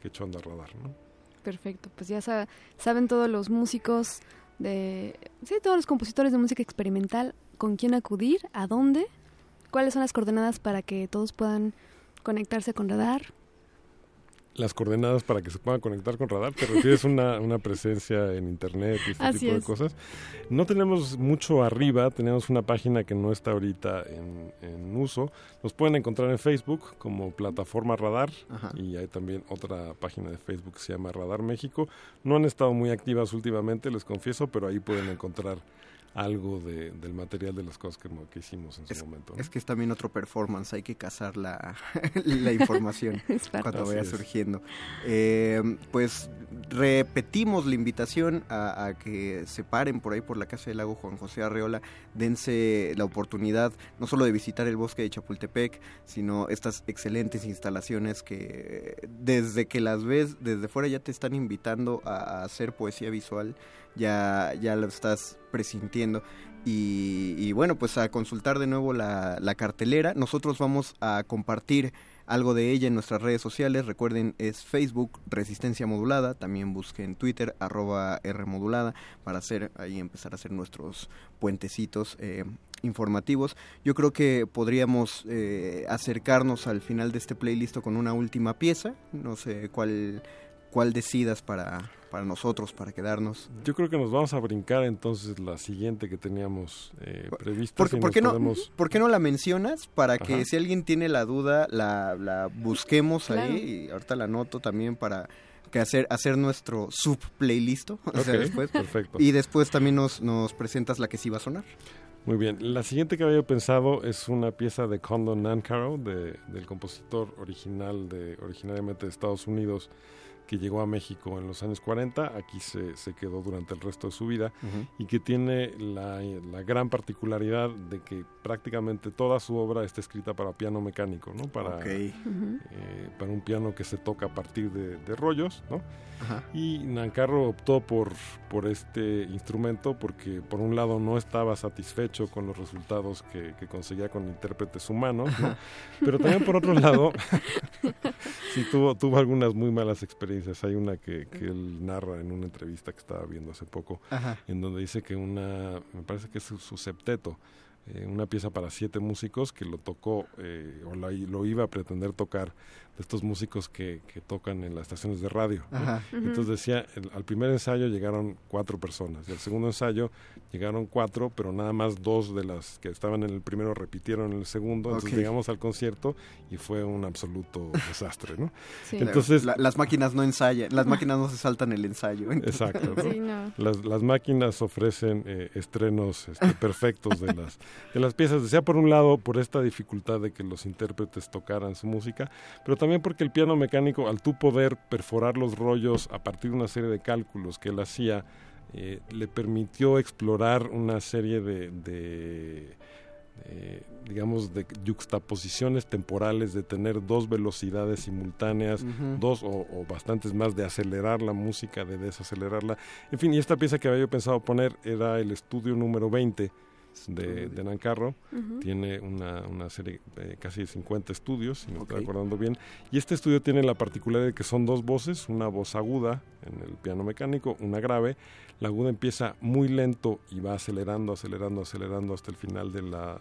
que echó a andar radar, ¿no? Perfecto, pues ya saben todos los músicos de, sí, todos los compositores de música experimental, con quién acudir, a dónde, cuáles son las coordenadas para que todos puedan conectarse con radar las coordenadas para que se puedan conectar con radar. Te refieres una, una presencia en internet y este tipo de cosas. No tenemos mucho arriba, tenemos una página que no está ahorita en, en uso. Nos pueden encontrar en Facebook como plataforma Radar y hay también otra página de Facebook que se llama Radar México. No han estado muy activas últimamente, les confieso, pero ahí pueden encontrar algo de, del material de las cosas que, que hicimos en su momento. Es que es también otro performance, hay que cazar la, *laughs* la información *laughs* cuando vaya surgiendo. Eh, pues repetimos la invitación a, que se paren por ahí por la Casa del Lago Juan José Arreola, dense la oportunidad no solo de visitar el bosque de Chapultepec, sino estas excelentes instalaciones que desde que las ves desde fuera ya te están invitando a hacer poesía visual ya, ya lo estás presintiendo. Y, bueno, pues a consultar de nuevo la, la, cartelera. Nosotros vamos a compartir algo de ella en nuestras redes sociales. Recuerden, es Facebook Resistencia Modulada. También busquen Twitter arroba R Modulada para hacer ahí empezar a hacer nuestros puentecitos. Eh, informativos. Yo creo que podríamos eh, acercarnos al final de este playlist con una última pieza. No sé cuál, cuál decidas para, para nosotros, para quedarnos. Yo creo que nos vamos a brincar entonces la siguiente que teníamos eh, prevista. ¿Por, qué no, ¿Por qué no la mencionas? Para que si alguien tiene la duda, la, la busquemos ahí. Y ahorita la anoto también para que hacer, hacer nuestro sub playlist. *laughs* después. Perfecto. Y después también nos, nos presentas la que sí va a sonar. Muy bien, la siguiente que había pensado es una pieza de Condon Nancaro, de, del compositor original de originariamente de Estados Unidos, que llegó a México en los años 40, aquí se, se quedó durante el resto de su vida y que tiene la, la, gran particularidad de que prácticamente toda su obra está escrita para piano mecánico, ¿no? Para, eh, para un piano que se toca a partir de, de rollos, ¿no? Y Nancarro optó por, por este instrumento porque por un lado no estaba satisfecho con los resultados que, que conseguía con intérpretes humanos, pero también por otro lado *laughs* sí tuvo, tuvo algunas muy malas experiencias. Hay una que, que él narra en una entrevista que estaba viendo hace poco, en donde dice que una, me parece que es su septeto, eh, una pieza para siete músicos que lo tocó eh, o lo iba a pretender tocar estos músicos que, que tocan en las estaciones de radio. Entonces decía, al primer ensayo llegaron cuatro personas y al segundo ensayo llegaron cuatro, pero nada más dos de las que estaban en el primero repitieron en el segundo. Entonces llegamos al concierto y fue un absoluto desastre, ¿no? *laughs* Entonces las máquinas no ensayan, las máquinas no se saltan el ensayo. *laughs* Exacto. Las, las, máquinas ofrecen eh, estrenos este, perfectos de las de las piezas. Decía por un lado por esta dificultad de que los intérpretes tocaran su música, pero también también porque el piano mecánico, al tú poder perforar los rollos a partir de una serie de cálculos que él hacía, eh, le permitió explorar una serie de, digamos, de yuxtaposiciones temporales, de tener dos velocidades simultáneas, dos o, o, bastantes más, de acelerar la música, de desacelerarla. En fin, y esta pieza que había yo pensado poner era el estudio número 20 de, de Nancarro. Tiene una, una serie de casi 50 estudios, si me estoy acordando bien. Y este estudio tiene la particularidad de que son dos voces, una voz aguda en el piano mecánico, una grave. La aguda empieza muy lento y va acelerando, acelerando, acelerando hasta el final de la,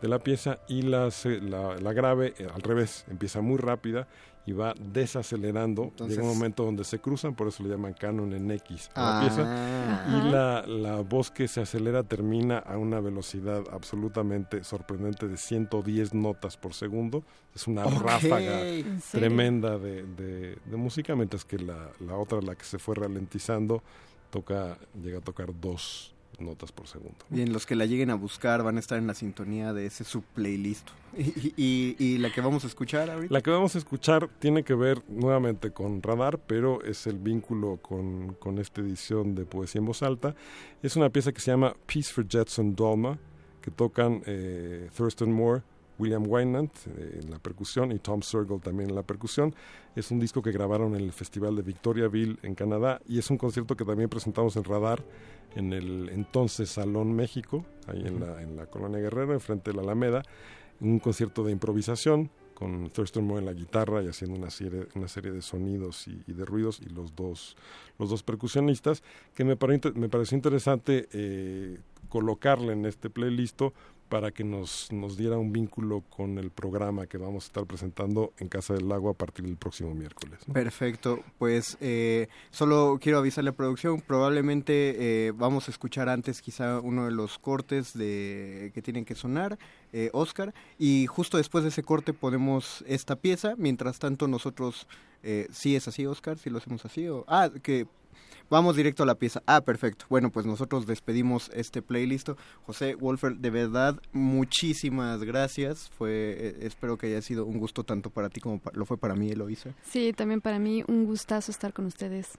de la pieza y la, la, la grave eh, al revés, empieza muy rápida y va desacelerando. Llega un momento donde se cruzan, por eso le llaman canon en X a la ah. pieza. Y la, la, voz que se acelera termina a una velocidad absolutamente sorprendente de 110 notas por segundo. Es una ráfaga tremenda de, de, música, mientras que la, la otra, la que se fue ralentizando, toca, llega a tocar dos notas por segundo. Bien, los que la lleguen a buscar van a estar en la sintonía de ese subplaylist. *laughs* ¿Y, y, la que vamos a escuchar ahorita? La que vamos a escuchar tiene que ver nuevamente con Radar, pero es el vínculo con, con esta edición de Poesía en Voz Alta. Es una pieza que se llama Peace for Jetson Dolma, que tocan eh, Thurston Moore, William Wynant eh, en la percusión y Tom Sergel también en la percusión. Es un disco que grabaron en el Festival de Victoriaville en Canadá y es un concierto que también presentamos en Radar en el entonces Salón México, ahí en la, en la Colonia Guerrero, enfrente de la Alameda, un concierto de improvisación con Thurston Moore en la guitarra y haciendo una serie, una serie de sonidos y, de ruidos y los dos, los dos percusionistas, que me, me pareció interesante eh, colocarle en este playlist para que nos, nos diera un vínculo con el programa que vamos a estar presentando en Casa del Lago a partir del próximo miércoles. Perfecto, pues eh, solo quiero avisarle a producción, probablemente eh, vamos a escuchar antes quizá uno de los cortes de que tienen que sonar, eh, Oscar, y justo después de ese corte ponemos esta pieza, mientras tanto nosotros, eh, sí es así Oscar, si lo hacemos así, o, ah, que Vamos directo a la pieza. Ah, perfecto. Bueno, pues nosotros despedimos este playlist. José Wolfer, de verdad, muchísimas gracias. Fue, eh, espero que haya sido un gusto tanto para ti como lo fue para mí, Eloisa. Sí, también para mí un gustazo estar con ustedes.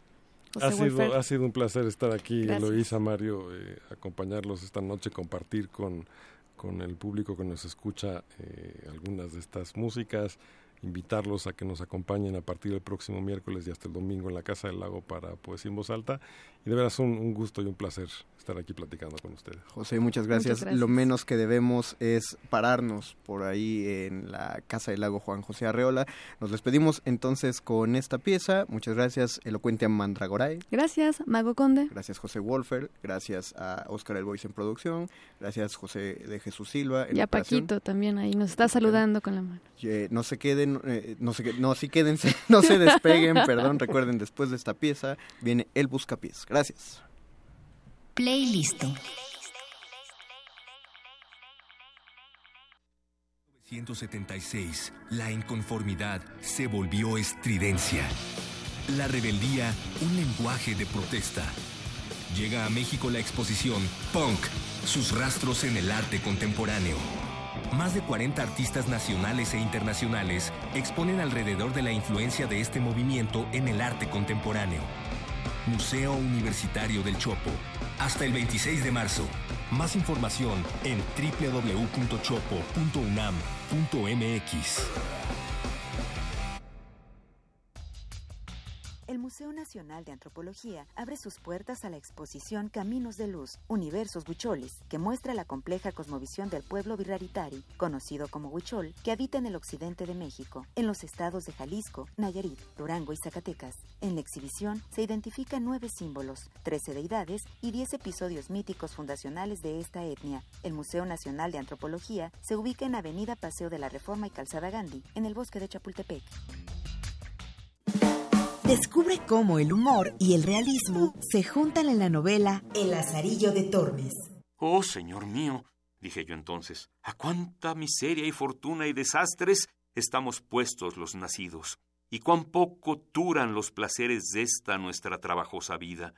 ha sido, ha sido un placer estar aquí, Eloisa, Mario, eh, acompañarlos esta noche, compartir con, con el público que nos escucha eh, algunas de estas músicas invitarlos a que nos acompañen a partir del próximo miércoles y hasta el domingo en la Casa del Lago para Poesía en Voz Alta. Y de veras un, un gusto y un placer estar aquí platicando con ustedes. José, muchas gracias. Lo menos que debemos es pararnos por ahí en la Casa del Lago Juan José Arreola. Nos despedimos entonces con esta pieza. Muchas gracias, Elocuente Mandragoray. Gracias, Mago Conde. Gracias, José Wolfer. Gracias a Oscar El Voice en producción. Gracias, José de Jesús Silva. En y a Paquito también ahí nos está saludando con la mano. no se queden, eh, no se no, sí quédense, *laughs* no se despeguen, perdón. Recuerden, después de esta pieza viene El Buscapiés. Gracias. Playlist. 1976, la inconformidad se volvió estridencia. La rebeldía, un lenguaje de protesta. Llega a México la exposición Punk, sus rastros en el arte contemporáneo. Más de 40 artistas nacionales e internacionales exponen alrededor de la influencia de este movimiento en el arte contemporáneo. Museo Universitario del Chopo, hasta el 26 de marzo. Más información en www.chopo.unam.mx. el Museo Nacional de Antropología abre sus puertas a la exposición Caminos de Luz, Universos Huicholes, que muestra la compleja cosmovisión del pueblo virraritari, conocido como Huichol, que habita en el occidente de México, en los estados de Jalisco, Nayarit, Durango y Zacatecas. En la exhibición se identifican nueve símbolos, trece deidades y diez episodios míticos fundacionales de esta etnia. El Museo Nacional de Antropología se ubica en Avenida Paseo de la Reforma y Calzada Gandhi, en el bosque de Chapultepec. Descubre cómo el humor y el realismo se juntan en la novela El Lazarillo de Tormes. Oh, señor mío, dije yo entonces, a cuánta miseria y fortuna y desastres estamos puestos los nacidos, y cuán poco duran los placeres de esta nuestra trabajosa vida.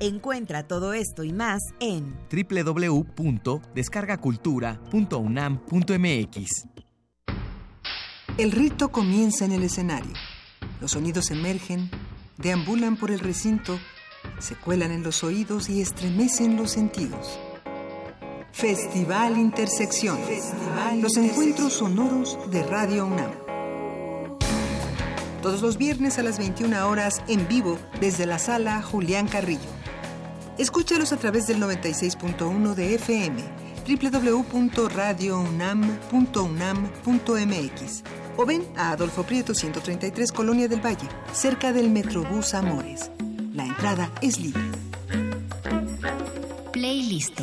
Encuentra todo esto y más en www.descargacultura.unam.mx. El rito comienza en el escenario. Los sonidos emergen, deambulan por el recinto, se cuelan en los oídos y estremecen los sentidos. Festival Intersección. los encuentros sonoros de Radio UNAM. Todos los viernes a las 21 horas en vivo desde la sala Julián Carrillo. Escúchalos a través del 96.1 de FM, www.radiounam.unam.mx o ven a Adolfo Prieto 133 Colonia del Valle, cerca del Metrobús Amores. La entrada es libre. Playlist.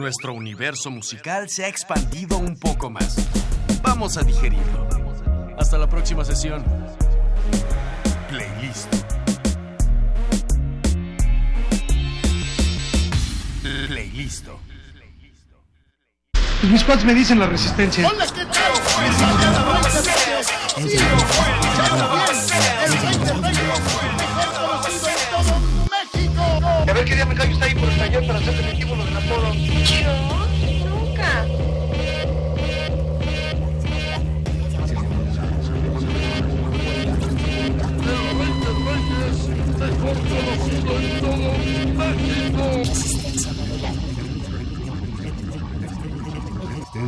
Nuestro universo musical se ha expandido un poco más. Vamos a digerirlo. Hasta la próxima sesión. Playlist. Playlist. Mis cuates me dicen la resistencia. Hola, ¿qué tal?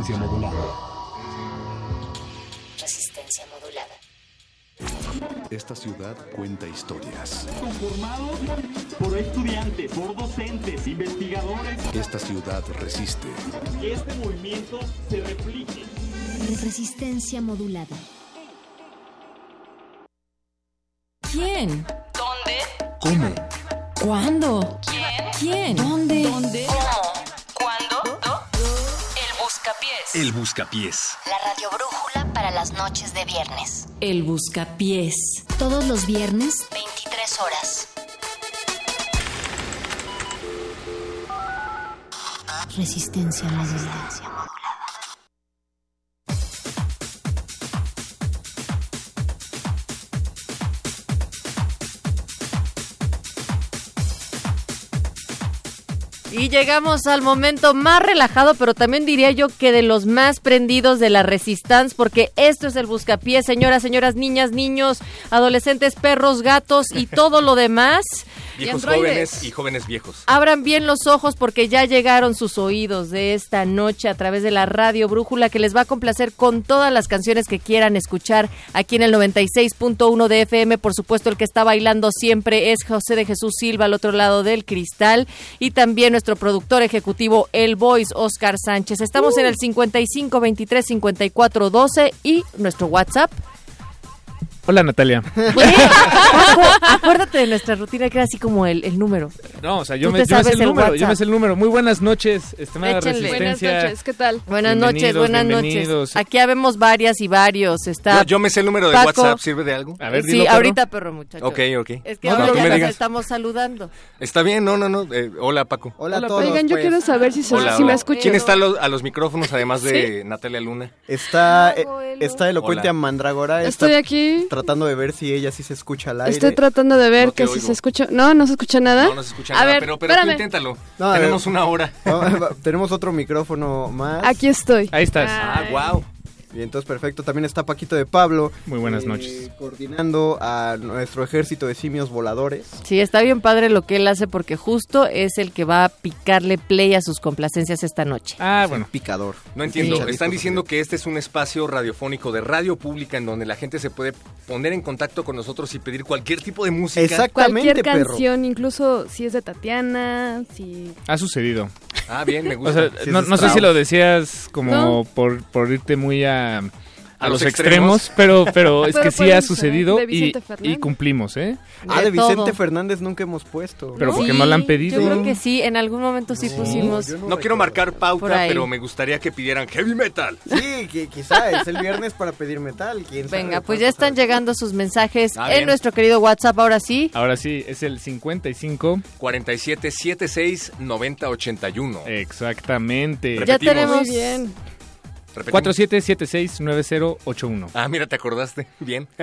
Resistencia modulada. Resistencia modulada. Esta ciudad cuenta historias. Conformados por estudiantes, por docentes, investigadores. Esta ciudad resiste. Que este movimiento se replique. Resistencia modulada. ¿Quién? ¿Dónde? ¿Cómo? ¿Cuándo? El Buscapiés. La radio brújula para las noches de viernes. El Buscapiés. Todos los viernes, 23 horas. Resistencia modulada. Llegamos al momento más relajado, pero también diría yo que de los más prendidos de la Resistance, porque esto es el buscapié, señoras, señoras, niñas, niños, adolescentes, perros, gatos y *laughs* todo lo demás. Viejos Y jóvenes y jóvenes viejos. Abran bien los ojos porque ya llegaron sus oídos de esta noche a través de la radio Brújula que les va a complacer con todas las canciones que quieran escuchar aquí en el 96.1 de FM. Por supuesto, el que está bailando siempre es José de Jesús Silva al otro lado del cristal y también nuestro productor ejecutivo El Voice Oscar Sánchez. Estamos en el 55 23 54 12 y nuestro WhatsApp. Hola Natalia. *laughs* Acuérdate de nuestra rutina que era así como el, el número. No, o sea, yo me, yo me sé el el número, yo WhatsApp. me sé el número. Muy buenas noches, estimada Échenle. Resistencia. Buenas noches, ¿qué tal? Buenas noches, buenas noches. Aquí habemos varias y varios. Está Yo, yo me sé el número de Paco. WhatsApp, ¿sirve de algo? A ver, sí, dilo, perro. ahorita, perro muchacho. Ok, ok. Es que No, no, me nos digas. estamos saludando. Está bien, no, no, no. eh, hola, Paco. Hola, Hola, a todos. Oigan, yo pues. quiero saber si, se- Hola, si me escuchan. ¿Quién está a los, a los micrófonos además de Natalia Luna? Está, eh, está elocuente a Mandragora. Estoy aquí. Tratando de ver si ella sí se escucha al aire. Estoy tratando de ver No que si se escucha. No, no se escucha nada. No, no se escucha A nada, ver, pero, pero tú inténtalo. No, a ver. Tenemos una hora. *laughs* Tenemos otro micrófono más. Aquí estoy. Ahí estás. Ah, wow. Y entonces, perfecto. También está Paquito de Pablo. Muy buenas eh, noches. Coordinando a nuestro ejército de simios voladores. Sí, está bien padre lo que él hace porque justo es el que va a picarle play a sus complacencias esta noche. Ah, bueno. Picador. No entiendo. Sí. Están diciendo que este es un espacio radiofónico de radio pública en donde la gente se puede poner en contacto con nosotros y pedir cualquier tipo de música. Cualquier Exactamente, perro. canción, incluso si es de Tatiana, si... Ha sucedido. Ah, bien, me O gusta. sea, Sí, no, sé si lo decías como No. por, por irte muy a, a, ¿A los los extremos, pero, pero *laughs* es Pero que sí ha sucedido de y, y cumplimos, ¿eh? Ah, de De todo. Vicente Fernández nunca hemos puesto. Pero Sí, porque no la han pedido. Yo creo que sí, en algún momento sí pusimos. No quiero marcar pauta, pero me gustaría que pidieran heavy metal. Sí, que quizá es el viernes para pedir metal. ¿quién sabe? Venga, pues ya están llegando sus mensajes Ah, en bien. nuestro querido WhatsApp. Ahora sí, Ahora sí, es el 55. 47 76 90 81. Exactamente. ya tenemos. Muy bien. Repetimos. 47769081. Ah, mira, te acordaste. *laughs* Bien. *laughs*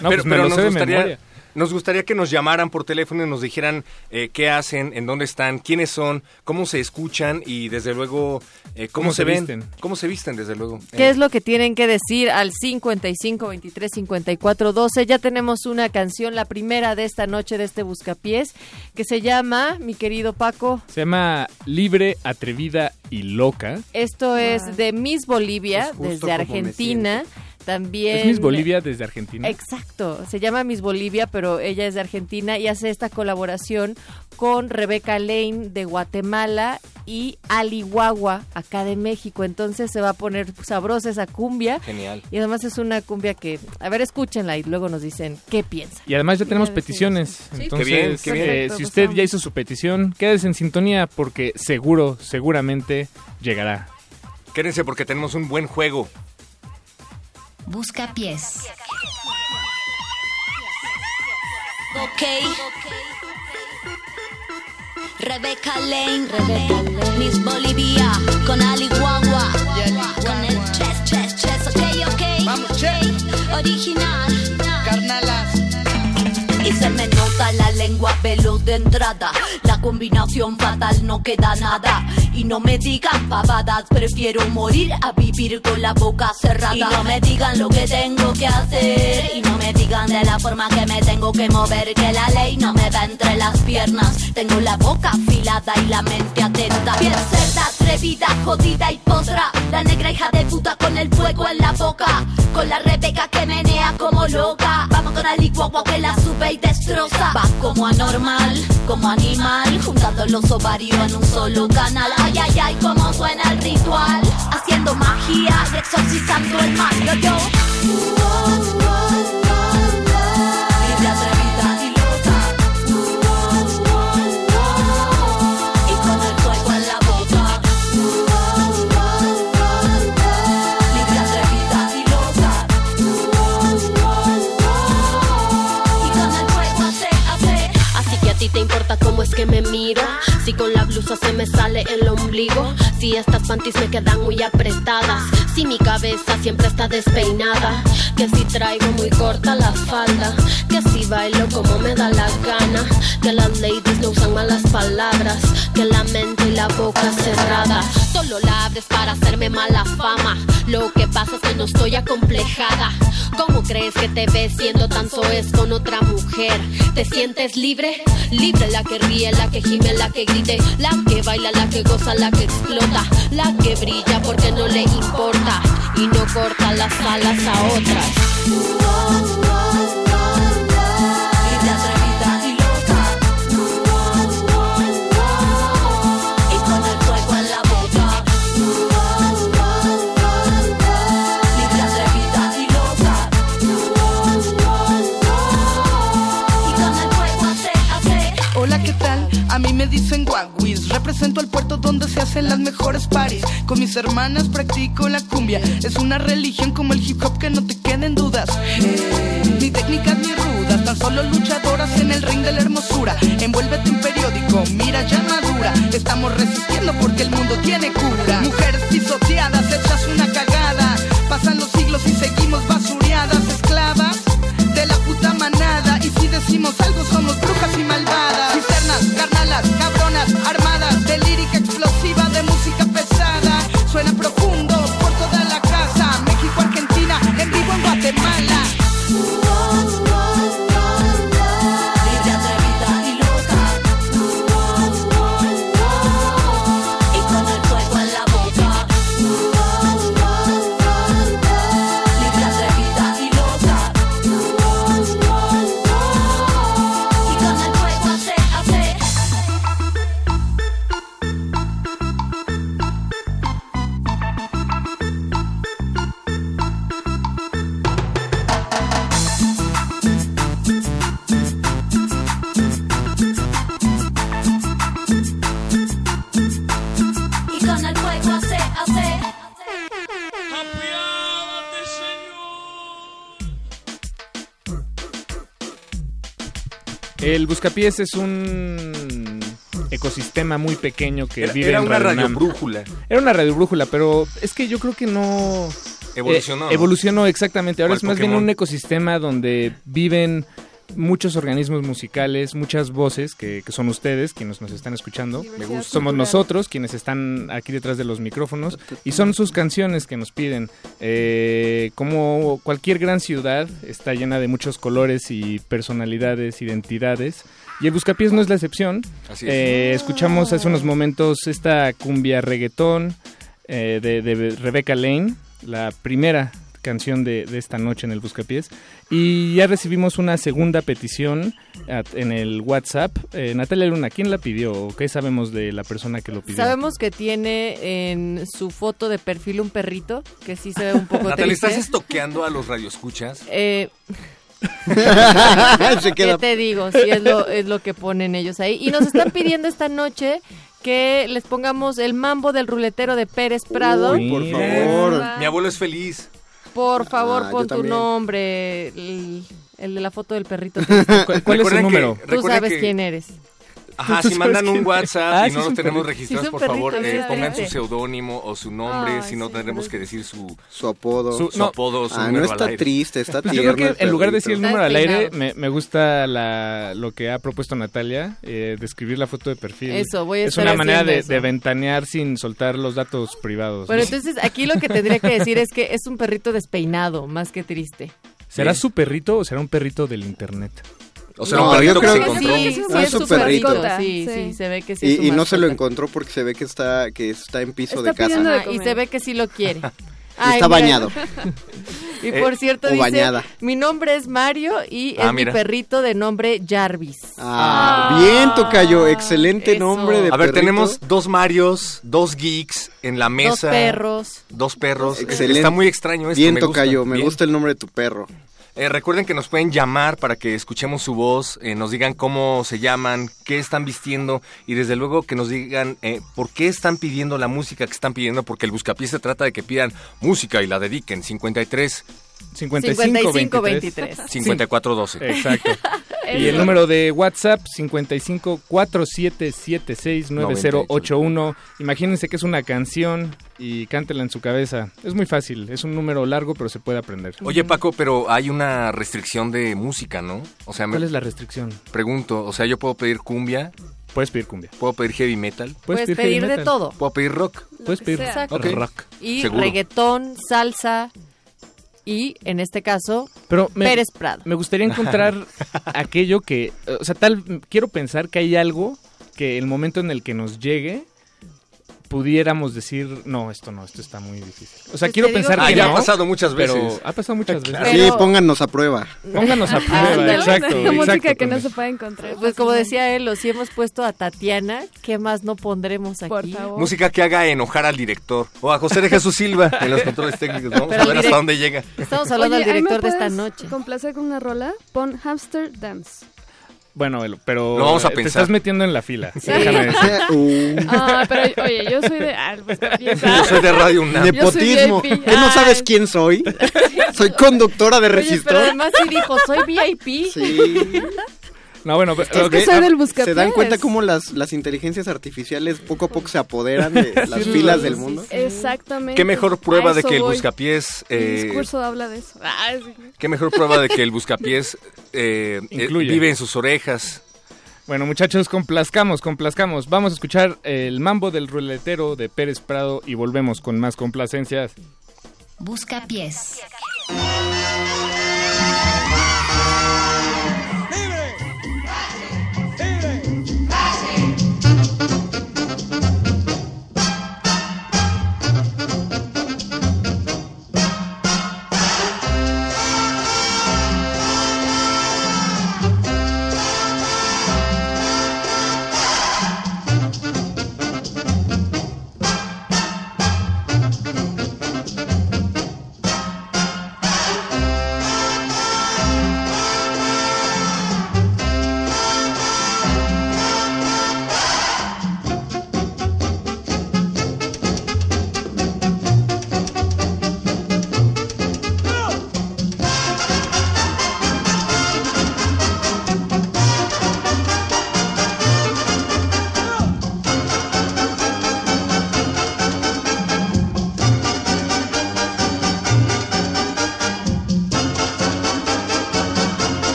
No, pues me lo sé de memoria. Nos gustaría que nos llamaran por teléfono y nos dijeran eh, qué hacen, en dónde están, quiénes son, cómo se escuchan y desde luego eh, cómo, ¿Cómo se, se ven. visten? Cómo se visten, desde luego. ¿Qué Eh, es lo que tienen que decir al 55 23 54 12? Ya tenemos una canción, la primera de esta noche de este Buscapiés, que se llama, mi querido Paco, Se llama Libre, Atrevida y Loca. esto es de Miss Bolivia, desde como me Argentina. También. Es Miss Bolivia desde Argentina. Exacto, se llama Miss Bolivia, pero ella es de Argentina y hace esta colaboración con Rebeca Lane de Guatemala y Ali Guagua, acá de México. Entonces se va a poner sabrosa esa cumbia. Genial. Y además es una cumbia que, a ver, escúchenla y luego nos dicen qué piensan. Y además ya tenemos peticiones. Sí. Entonces, Qué bien, qué bien. eh, Perfecto, si pues usted ya hizo su petición, quédese en sintonía porque seguro, seguramente llegará. Quédense porque tenemos un buen juego. Busca pies. Ok. Rebecca Lane, Miss Bolivia, con Ali Guagua, con el chess, chess, chess, ok, ok. Vamos, Original. Carnalas. Se me nota la lengua veloz de entrada. La combinación fatal no queda nada. Y no me digan pavadas, prefiero morir a vivir con la boca cerrada. Y no me digan lo que tengo que hacer. Y no me digan de la forma que me tengo que mover. Que la ley no me va entre las piernas. Tengo la boca afilada y la mente atenta. Bien cerda, atrevida, jodida y potra. La negra hija de puta con el fuego en la boca. Con la Rebeca que menea como loca. Vamos con Ali Guagua que la sube y destroza. Va como anormal, como animal. Juntando los ovarios en un solo canal. Ay, ay, ay, cómo suena el ritual. Haciendo magia y exorcizando el mal. Yo. Te importa cómo es que me miro. Si con la blusa se me sale el ombligo. Si estas panties me quedan muy apretadas. Si mi cabeza siempre está despeinada. Que si traigo muy corta la falda. Que si bailo como me da la gana. Que las ladies no usan malas palabras. Que la mente y la boca cerrada. Solo la abres para hacerme mala fama. Lo que pasa es que no estoy acomplejada. ¿Cómo crees que te ves siendo tan soez con otra mujer? ¿Te sientes libre? Libre la que ríe, la que gime, la que grite, la que baila, la que goza, la que explota, la que brilla porque no le importa y no corta las alas a otras. Represento el puerto donde se hacen las mejores paris. Con mis hermanas practico la cumbia. Es una religión como el hip hop que no te queden dudas. Eh, Ni técnicas ni rudas, tan solo luchadoras en el ring de la hermosura. Envuélvete en periódico, mira ya madura. Estamos resistiendo porque el mundo tiene cura. Mujeres pisoteadas, hechas una cagada. Pasan los siglos y seguimos basureadas, esclavas de la puta manada. Y si decimos algo, somos brujas y malvadas. Buscapiés es un ecosistema muy pequeño que Era- vive era en una Radio radiobrújula. Era una radiobrújula, pero es que yo creo que no... Evolucionó, eh, ¿no? evolucionó exactamente. Ahora ¿Cuál es más bien un ecosistema donde viven muchos organismos musicales, muchas voces que, que son ustedes quienes nos están escuchando. Me gusta. Somos nosotros quienes están aquí detrás de los micrófonos y son sus canciones que nos piden. Eh, como cualquier gran ciudad está llena de muchos colores y personalidades, identidades. Y el Buscapiés no es la excepción. Así es. Eh, escuchamos hace unos momentos esta cumbia reggaetón eh, de, de Rebecca Lane, la primera canción de, de esta noche en el Buscapiés. Y ya recibimos una segunda petición at- en el WhatsApp. Eh, Natalia Luna, ¿quién la pidió? ¿O ¿Qué sabemos de la persona que lo pidió? Sabemos que tiene en su foto de perfil un perrito, que sí se ve un poco Natalia, triste. ¿estás estoqueando a los radioescuchas? Eh, *laughs* ¿Qué te digo? Sí, es lo, es lo que ponen ellos ahí. Y nos están pidiendo esta noche que les pongamos el mambo del ruletero de Pérez Prado. Uy, por favor. Mi abuelo es feliz. Por favor, Ah, yo pon tu también. nombre, el, el de la foto del perrito. ¿Cuál- *laughs* cuál es que- número? Tú sabes que- quién eres. Ajá, *laughs* ¿Tú si mandan un? WhatsApp Ah, y no los tenemos perrito. registrados, Sí por favor, eh, pongan su seudónimo o su nombre, Ay, si no sí, tendremos que decir su, Su apodo. su, su apodo, su Ah, no número está al aire. triste, está *laughs* Yo tierno. creo que el en lugar de decir el número al aire, despeinado. me, me gusta la, lo que ha propuesto Natalia, eh, describir la foto de perfil. Eso, voy a Es estar una manera de ventanear sin soltar los datos privados. Bueno, ¿no? entonces aquí lo que tendría que decir es que es un perrito despeinado, más que triste. ¿Será su perrito o será un perrito del internet? O será un perrito que se encontró. Sí, sí, Ah, es su su perrito. perrito. Sí, sí, se ve que sí. es su Y, no se lo encontró porque se ve que está que está en piso Está de casa. de y se ve que sí lo quiere. *laughs* Ay, está bañado. *laughs* Y Eh, por cierto dice, bañada. mi nombre es Mario y Ah, es mi perrito de nombre Jarvis. Ah, bien, Tocayo, excelente nombre de A ver, perrito. tenemos dos Marios, dos geeks en la mesa. perros. Dos perros. Excelente. Está muy extraño esto. Bien, me gusta. Tocayo, me Bien. gusta el nombre de tu perro. Eh, recuerden que nos pueden llamar para que escuchemos su voz, eh, nos digan cómo se llaman, qué están vistiendo y desde luego que nos digan eh, por qué están pidiendo la música que están pidiendo, porque el buscapiés se trata de que pidan música y la dediquen. 53 55 23. 54 12. Exacto. *laughs* Y el número de WhatsApp 55 4776 9081. Imagínense que es una canción y cántela en su cabeza. Es muy fácil, es un número largo, pero se puede aprender. Oye, Paco, pero hay una restricción de música, ¿no? O sea, ¿Cuál me es la restricción? pregunto, o sea, yo puedo pedir cumbia, Puedes pedir cumbia. puedo pedir heavy metal, Puedes heavy pedir de todo. puedo pedir rock. Puedes pedir sea. Ok. rock. Y Seguro. reggaetón, salsa y, en este caso, Pero me, Pérez Prado. me gustaría encontrar *laughs* aquello que, o sea, tal, quiero pensar que hay algo que el momento en el que nos llegue pudiéramos decir, no, esto no, esto está muy difícil. O sea, Pues quiero pensar que- que Ah, ya no, ha pasado muchas pero veces. ha pasado muchas veces. Sí, pónganos a prueba. Pónganos a *laughs* prueba, exacto. la música exacto, que no se puede encontrar. Pues como decía él, si hemos puesto a Tatiana, ¿qué más no pondremos Por aquí? favor. Música que haga enojar al director o a José de Jesús Silva en los controles técnicos. Vamos Pero a ver hasta dónde llega. Estamos hablando Oye, del ¿ahí me director de esta noche. complacer con una rola? Pon Hamster Dance. Bueno, pero Lo vamos a te pensar. estás metiendo en la fila. Sí. Déjame decir. Uh, *laughs* Ah, pero oye, yo soy de... Ah, pues, *laughs* Yo soy de Radio UNAM. Nepotismo. ¿Qué no sabes quién soy? *laughs* Soy conductora de Oye, resistor. pero además sí dijo, soy VIP. Sí. No, bueno, pero, Es que soy ah, del ¿Se buscapiés. dan cuenta cómo las, las inteligencias artificiales poco a poco se apoderan de las filas del mundo? Exactamente. ¿Qué mejor prueba de que el buscapiés... Mi eh, discurso habla de eso. Ah, sí. ¿Qué mejor prueba de que el buscapiés eh, eh, Incluye. vive en sus orejas? Bueno, muchachos, complazcamos, complazcamos. Vamos a escuchar el mambo del ruletero de Pérez Prado y volvemos con más complacencias. Busca pies. Yo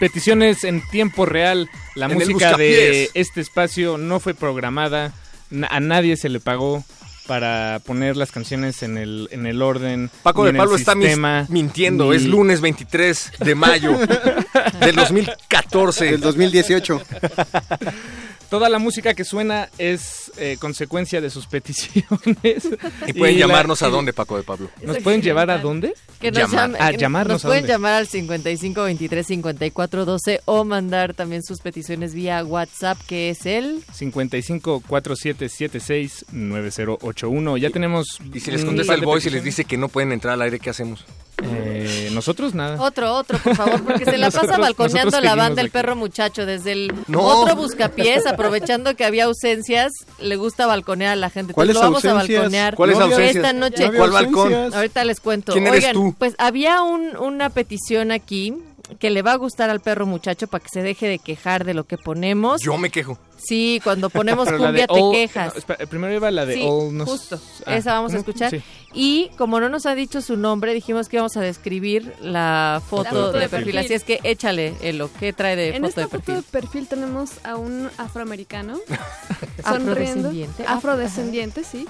Peticiones en tiempo real. La En música de este espacio no fue programada, a nadie se le pagó para poner las canciones en el, en el orden. Paco de Pablo está mis- sistema, mintiendo. ni- Es lunes 23 de mayo *laughs* del 2014. Del 2018. Toda la música que suena es eh, consecuencia de sus peticiones. *laughs* Y pueden la- llamarnos a dónde, Paco de Pablo. ¿Nos pueden llevar a dónde? Que nos, Llamar. llame- Ah, que llamarnos nos a pueden dónde. llamar al 55 23 54 12 o mandar también sus peticiones vía WhatsApp, que es el 55 4776 9081. Ya tenemos. Y si les un contesta par el de voice y les peticiones. dice que no pueden entrar al aire, ¿qué hacemos? Eh, nosotros nada. otro, otro, por favor, porque se la pasa Nosotros- balconeando nosotros la seguimos banda El aquí. Perro Muchacho desde el No. otro buscapiés, aprovechando que había ausencias, le gusta balconear a la gente. ¿Cuáles Entonces, lo vamos a ausencias? balconear ¿Cuáles No ausencias? esta noche. ¿Cuál balcón? Ahorita les cuento. ¿Quién eres Oigan, tú? pues había un- una petición aquí que le va a gustar al perro muchacho para que se deje de quejar de lo que ponemos. Yo me quejo. Sí, cuando ponemos *laughs* Pero cumbia te All- quejas. no, espera, primero iba la de Sí, All Nos- justo. Ah, Esa vamos a escuchar. Sí. Y como no nos ha dicho su nombre, dijimos que íbamos a describir la foto, foto de de perfil. perfil. Así es que échale Elo, ¿qué trae de En foto esta de foto perfil? de perfil tenemos a un afroamericano *laughs* sonriendo, Afrodescendiente. afrodescendiente, sí,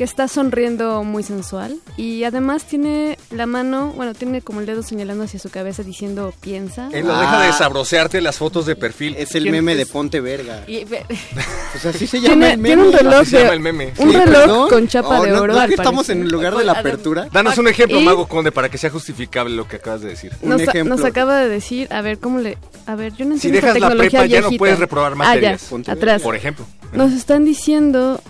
que está sonriendo muy sensual y además tiene la mano, bueno, tiene como el dedo señalando hacia su cabeza diciendo piensa. Él no Ah. deja de sabrosearte las fotos de perfil. Es el ¿Quién meme de? Ponte Verga. Y Pues *laughs* así se llama Tiene, el meme. tiene un reloj se llama de el meme. un Sí, reloj perdón. con chapa Oh, de oro. ¿no que estamos en el lugar de la apertura? Danos un ejemplo, Y- Mago Conde, para que sea justificable lo que acabas de decir. Un Nos, ejemplo. nos acaba de decir, a ver, ¿cómo le...? A ver, yo no Si entiendo esta dejas la tecnología prepa, ya no puedes reprobar Ah, materias. ya, Ponte atrás. Por ejemplo. Nos están diciendo...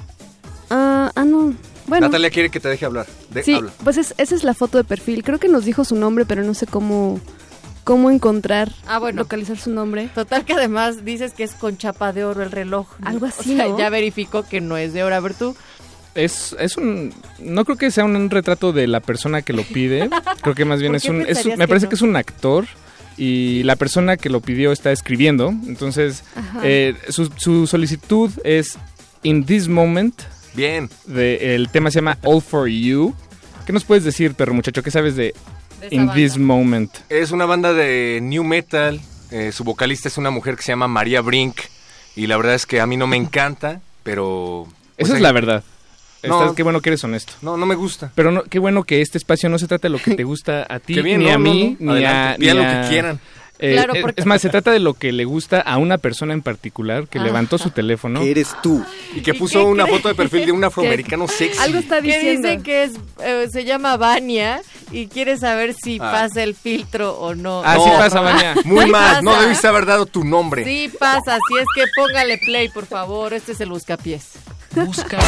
Ah, ah, no. Bueno, Natalia quiere que te deje hablar. De, sí, habla. pues es- esa es la foto de perfil. Creo que nos dijo su nombre, pero no sé cómo, cómo encontrar, Ah, bueno. localizar su nombre. Total que además dices que es con chapa de oro el reloj. Algo O así, sea, ¿no? Ya verificó que no es de oro. A ver tú. Es, es un. No creo que sea un retrato de la persona que lo pide. *laughs* Creo que más bien ¿Por es un. es me que parece no? que es un actor. Y la persona que lo pidió está escribiendo. Entonces, eh, su, su solicitud es In This Moment. Bien. De, el tema se llama All for You. ¿Qué nos puedes decir, perro muchacho? ¿Qué sabes de In banda. This Moment? Es una banda de new metal. eh, su vocalista es una mujer que se llama María Brink. Y la verdad es que a mí no me encanta, pero... pues Esa es la verdad. No. Estás- qué bueno que eres honesto. No, no me gusta. Pero no, qué bueno que este espacio no se trata de lo que te gusta a *laughs* ti, bien, ni no, a mí, no. ni a... Adelante, digan ni lo a- que quieran. Eh, Claro, porque- Es más, se trata de lo que le gusta a una persona en particular que levantó su teléfono. Que eres tú. Y que ¿Y puso una cree? foto de perfil de un *laughs* afroamericano sexy. Algo está Que diciendo. dicen que es, eh, se llama Vania y quiere saber si Ah. pasa el filtro o no. Ah, No. sí pasa, Vania. *laughs* Muy Sí mal, no debiste haber dado tu nombre. Sí pasa, así es que póngale play, por favor. Este es el buscapiés. Busca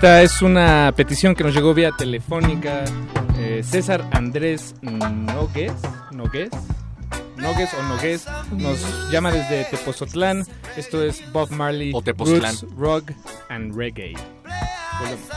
Esta es una petición que nos llegó vía telefónica. Eh, César Andrés Nogues, Nogues, Nogues o Nogues nos llama desde Tepozotlán. Esto es Bob Marley, O. Roots, Rock and Reggae. Volvemos.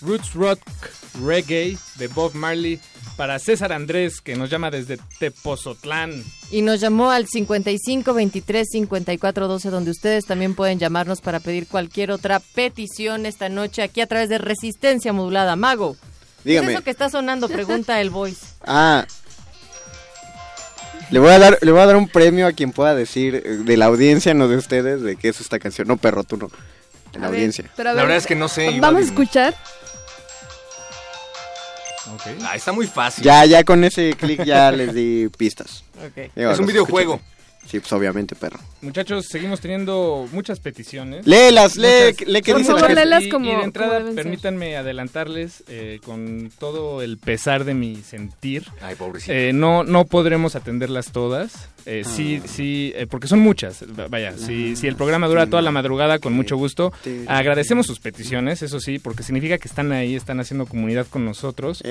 Roots Rock Reggae de Bob Marley para César Andrés que nos llama desde Tepozotlán. Y nos llamó al 55 23 54 12, donde ustedes también pueden llamarnos para pedir cualquier otra petición esta noche aquí a través de Resistencia Modulada. Mago, ¿qué Dígame. es eso que está sonando? Pregunta el voice. Ah. Le voy a dar, le voy a dar un premio a quien pueda decir eh, de la audiencia, no de ustedes, de qué es esta canción. No, perro, tú no. De la A ver, audiencia. pero a La ver, verdad es que no sé, Vamos a escuchar. Ah, está muy fácil. Ya, ya con ese clic ya les di pistas. Ok. Digo, Es un videojuego. escuché. Sí, pues obviamente, perro. Muchachos, seguimos teniendo muchas peticiones. Léelas, lee, Muchas- lee Por dice la favor, gente. léelas Y- como- y de como entrada, permítanme adelantarles eh, con todo el pesar de mi sentir. Ay, pobrecito. Eh, no, no podremos atenderlas todas. Eh, Ah. Sí, sí, eh, porque son muchas. Vaya, si, si el programa dura toda la madrugada, con mucho gusto. Agradecemos sus peticiones, eso sí, porque significa que están ahí, están haciendo comunidad con nosotros.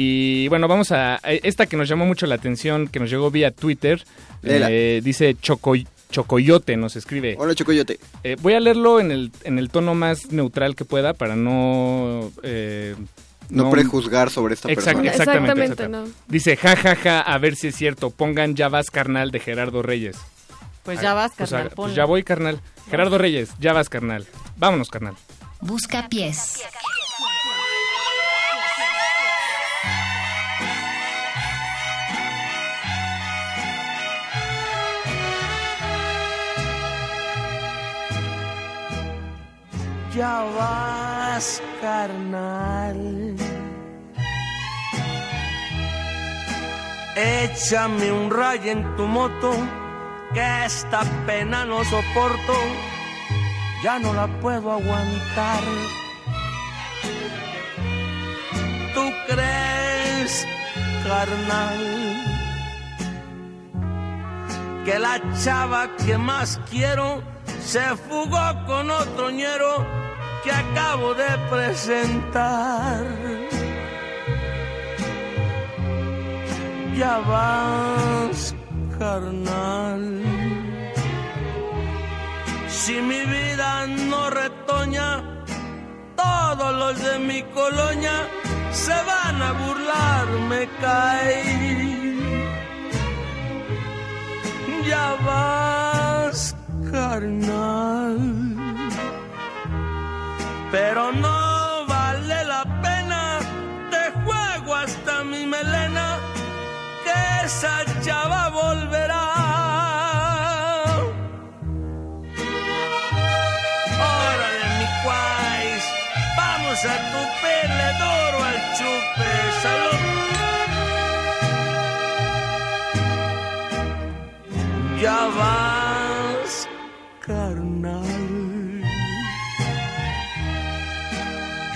Y bueno, vamos a, esta que nos llamó mucho la atención, que nos llegó vía Twitter. Eh, dice Choco, Chocoyote nos escribe. Hola, Chocoyote. Eh, voy a leerlo en el, en el tono más neutral que pueda para no... eh, No, prejuzgar sobre esta Exact- persona. Exactamente. Exactamente, exactamente. no. Dice, ja, ja, ja, a ver si es cierto. Pongan Ya vas, carnal, de Gerardo Reyes. Pues ya vas, Pues, carnal, ah, pues ya voy, carnal. Gerardo Reyes, ya vas, carnal. Vámonos, carnal. Busca pies. Ya vas, carnal. Échame un rayo en tu moto, que esta pena no soporto, ya no la puedo aguantar. ¿Tú crees, carnal, que la chava que más quiero se fugó con otro ñero que acabo de presentar? Ya vas, carnal. Si mi vida no retoña, todos los de mi colonia se van a burlar, me caí. Ya vas, carnal. Pero no vale la pena, te juego hasta mi melena, que esa chava volverá. Órale, mi cuais, vamos a tupirle duro al chupe, salud. Ya vas,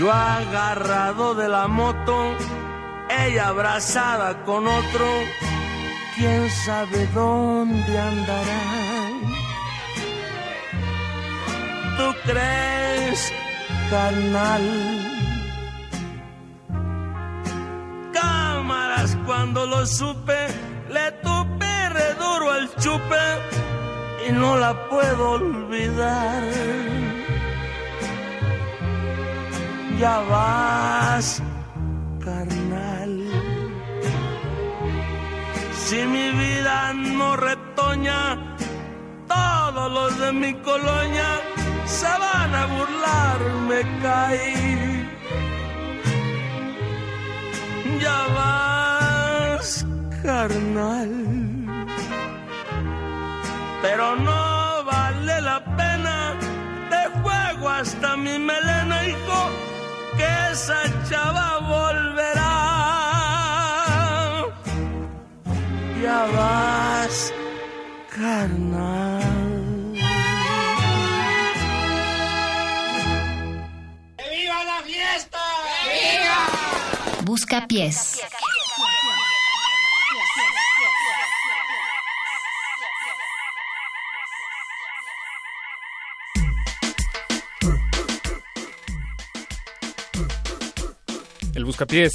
Yo agarrado de la moto, ella abrazada con otro, quién sabe dónde andarán. ¿Tú crees, carnal? Cámaras cuando lo supe, le tupé re duro al chupe y no la puedo olvidar. Ya vas, carnal. Si mi vida no retoña, todos los de mi colonia se van a burlar, me caí. Ya vas, carnal. Pero no vale la pena, te juego hasta mi melena, hijo, que esa chava volverá. Ya vas, carnal. ¡Viva la fiesta! Busca pies. El buscapiés.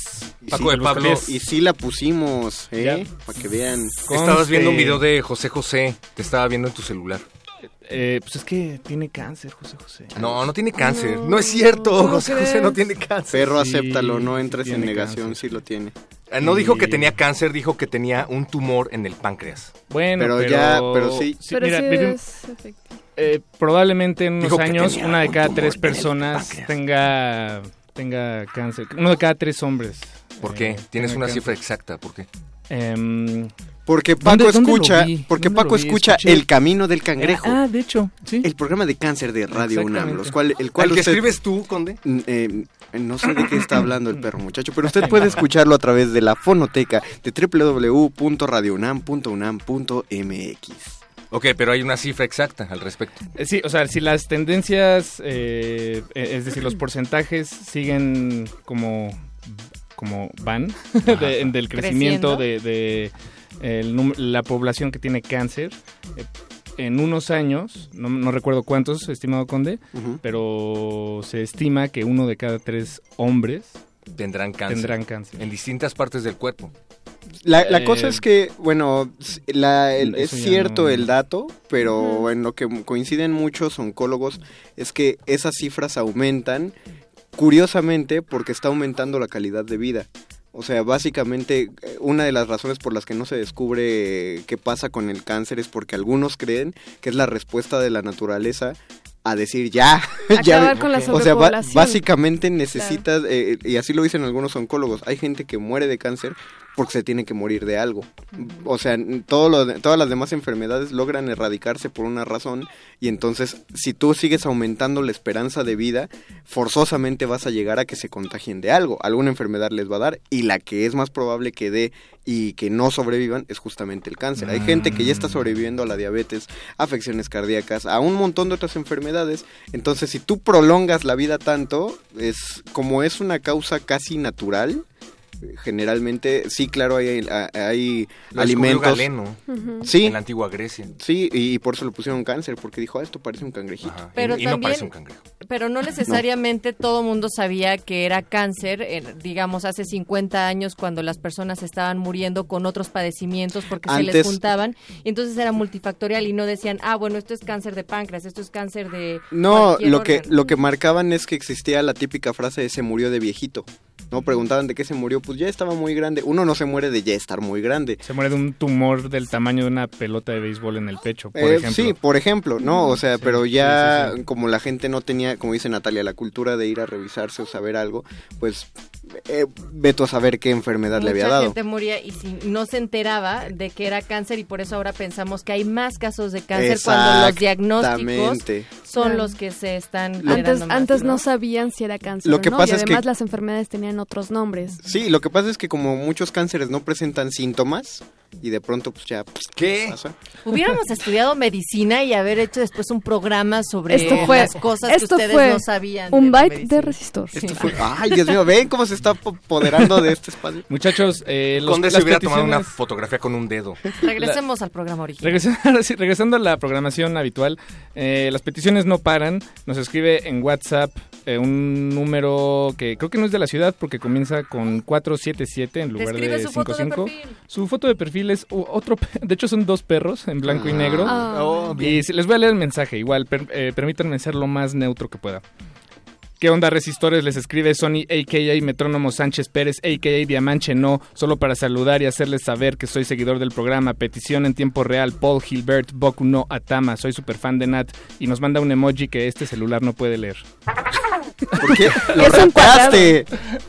Paco sí, de Pablo. Y sí la pusimos, ¿eh? Ya. Para que vean. Estabas viendo un video de José José, te estaba viendo en tu celular. Eh, pues es que tiene cáncer, José José. No, no tiene cáncer. No, es cierto, ¿cómo José crees? José no tiene cáncer. Perro, Sí, acéptalo, no entres en negación, cáncer. sí lo tiene. Eh, No dijo que tenía cáncer, dijo que tenía un tumor en el páncreas. Bueno, Pero pero, ya- pero sí. Pero mira, es efectivo. eh, probablemente en unos Dijo años una de cada tres personas tenga tenga cáncer. Uno de cada tres hombres. ¿Por eh, qué? Tienes una cifra exacta, ¿por qué? Em, Porque ¿Dónde- Paco dónde escucha, porque ¿Dónde Paco vi? escucha Escuché- El Camino del Cangrejo, Ah, de hecho, sí. el programa de cáncer de Radio UNAM, los cual, el cual ¿El que usted- escribes tú, Conde? Eh, no sé de qué está *coughs* hablando el perro muchacho, pero usted puede escucharlo a través de la fonoteca de www.radiounam.unam.mx. Ok, pero hay una cifra exacta al respecto. Eh, Sí, o sea, si las tendencias, eh, eh, es decir, los *clears throat* porcentajes siguen como, como van *laughs* de- del crecimiento de, de el la población que tiene cáncer, eh, en unos años, no, no recuerdo cuántos, estimado Conde, pero se estima que uno de cada tres hombres tendrán cáncer. Tendrán cáncer. En distintas partes del cuerpo. La, la Eh, cosa es que, bueno, s- la- el- es cierto no- el dato, pero en lo que coinciden muchos oncólogos es que esas cifras aumentan, curiosamente, porque está aumentando la calidad de vida. O sea, básicamente eh, una de las razones por las que no se descubre qué pasa con el cáncer es porque algunos creen que es la respuesta de la naturaleza a decir ya, *laughs* ya con la o sea, básicamente necesitas, eh, y así lo dicen algunos oncólogos, hay gente que muere de cáncer porque se tiene que morir de algo. O sea, todo lo de- todas las demás enfermedades logran erradicarse por una razón y entonces si tú sigues aumentando la esperanza de vida, forzosamente vas a llegar a que se contagien de algo. Alguna enfermedad les va a dar y la que es más probable que dé y que no sobrevivan es justamente el cáncer. Hay gente que ya está sobreviviendo a la diabetes, afecciones cardíacas, a un montón de otras enfermedades. Entonces, si tú prolongas la vida tanto, es como es una causa casi natural, generalmente, sí, claro, hay, Lo alimentos. Galeno Ujú. Sí. en la antigua Grecia. Sí, y por eso le pusieron cáncer, porque dijo, ah, esto parece un cangrejito. Pero y, y no también- parece un cangrejo. Pero no necesariamente todo mundo sabía que era cáncer, eh, digamos, hace 50 años cuando las personas estaban muriendo con otros padecimientos porque se les juntaban. Y entonces era multifactorial y no decían, ah, bueno, esto es cáncer de páncreas, esto es cáncer de... No, lo que, órgano". lo que marcaban es que existía la típica frase de se murió de viejito. ¿No? Preguntaban de qué se murió, pues ya estaba muy grande. Uno no se muere de ya estar muy grande. Se muere de un tumor del tamaño de una pelota de béisbol en el pecho, por Eh, ejemplo. Sí, por ejemplo, ¿no? O sea, Sí, pero ya sí, sí, sí. como la gente no tenía, como dice Natalia, la cultura de ir a revisarse o saber algo, pues eh, veto a saber qué enfermedad le había dado. gente moría y si no se enteraba de que era cáncer y por eso ahora pensamos que hay más casos de cáncer cuando los diagnósticos son Claro. los que se están Antes, más, antes no ¿no? sabían si era cáncer Lo que no, pasa y es que- además las enfermedades tenían otros nombres. Sí, lo que pasa es que como muchos cánceres no presentan síntomas y de pronto pues ya pues, ¿Qué? pasa. Hubiéramos estudiado medicina y haber hecho después un programa sobre Esto fue, las cosas esto que ustedes fue no sabían. un de byte de resistor. Esto fue, ay, Dios mío, ven cómo se está apoderando de este espacio. Muchachos, eh, los, Conde se hubiera tomado una fotografía con un dedo. Regresemos al programa original. Regresando, *laughs* sí, regresando a la programación habitual, eh, las peticiones no paran. Nos escribe en WhatsApp eh, un número que creo que no es de la ciudad porque comienza con 477 en lugar de su foto de 55. perfil. Su foto de perfil es otro, *laughs* de hecho son dos perros en blanco y negro. Ah. Oh, y les voy a leer el mensaje, igual, per- eh, permítanme ser lo más neutro que pueda. ¿Qué onda, resistores? Les escribe Sony, a.k.a. Metrónomo Sánchez Pérez, a.k.a. Diamanche No, solo para saludar y hacerles saber que soy seguidor del programa. Petición en tiempo real, Paul Gilbert, Boku no Atama. Soy super fan de Nat y nos manda un emoji que este celular no puede leer. ¿Por qué? *laughs* Lo Es rapeaste.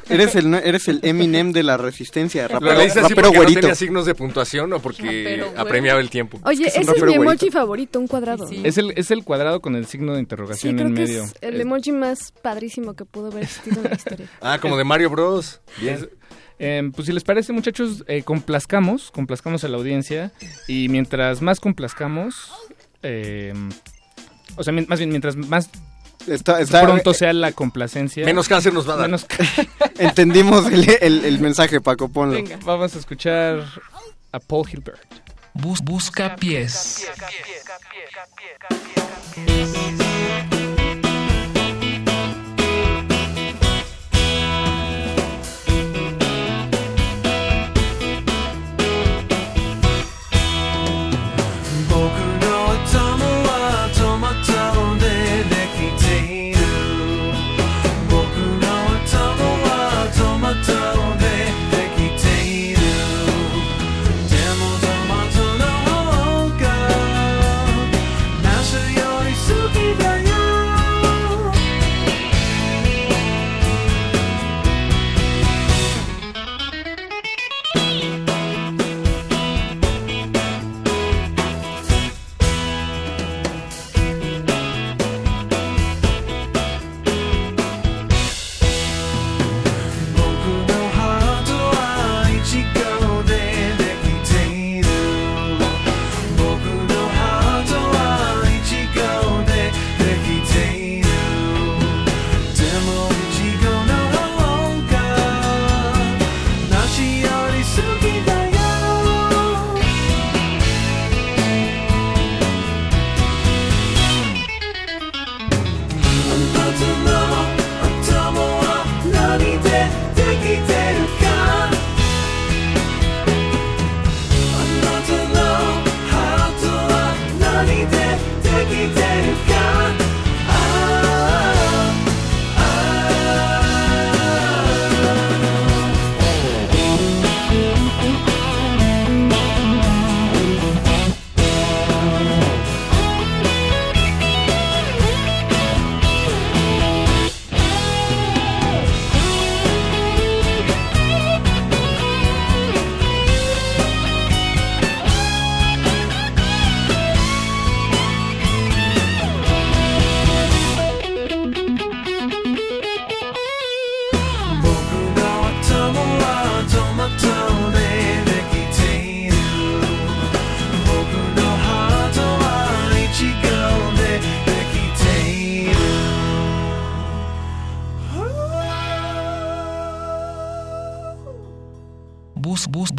Eres el, eres el Eminem de la resistencia. ¿Lo Rapero, leíste así rapero porque no güerito. tenía signos de puntuación o porque apremiaba el tiempo? Oye, Es que ese es mi emoji güerito. favorito, un cuadrado. Sí, sí. Es el, es el cuadrado con el signo de Sí, interrogación creo en que medio. es el emoji más padrísimo que pudo haber existido en la historia. *laughs* Ah, como de Mario Bros. Bien. Eh, pues si les parece, muchachos, eh, complazcamos, complazcamos a la audiencia y mientras más complazcamos, eh, o sea, más bien mientras más Está, está- pronto sea la complacencia, Menos cáncer nos va a dar. menos *laughs* Entendimos el, el- el mensaje, Paco, ponlo. Venga. vamos a escuchar a Paul Hilbert. Bus- busca pies. Now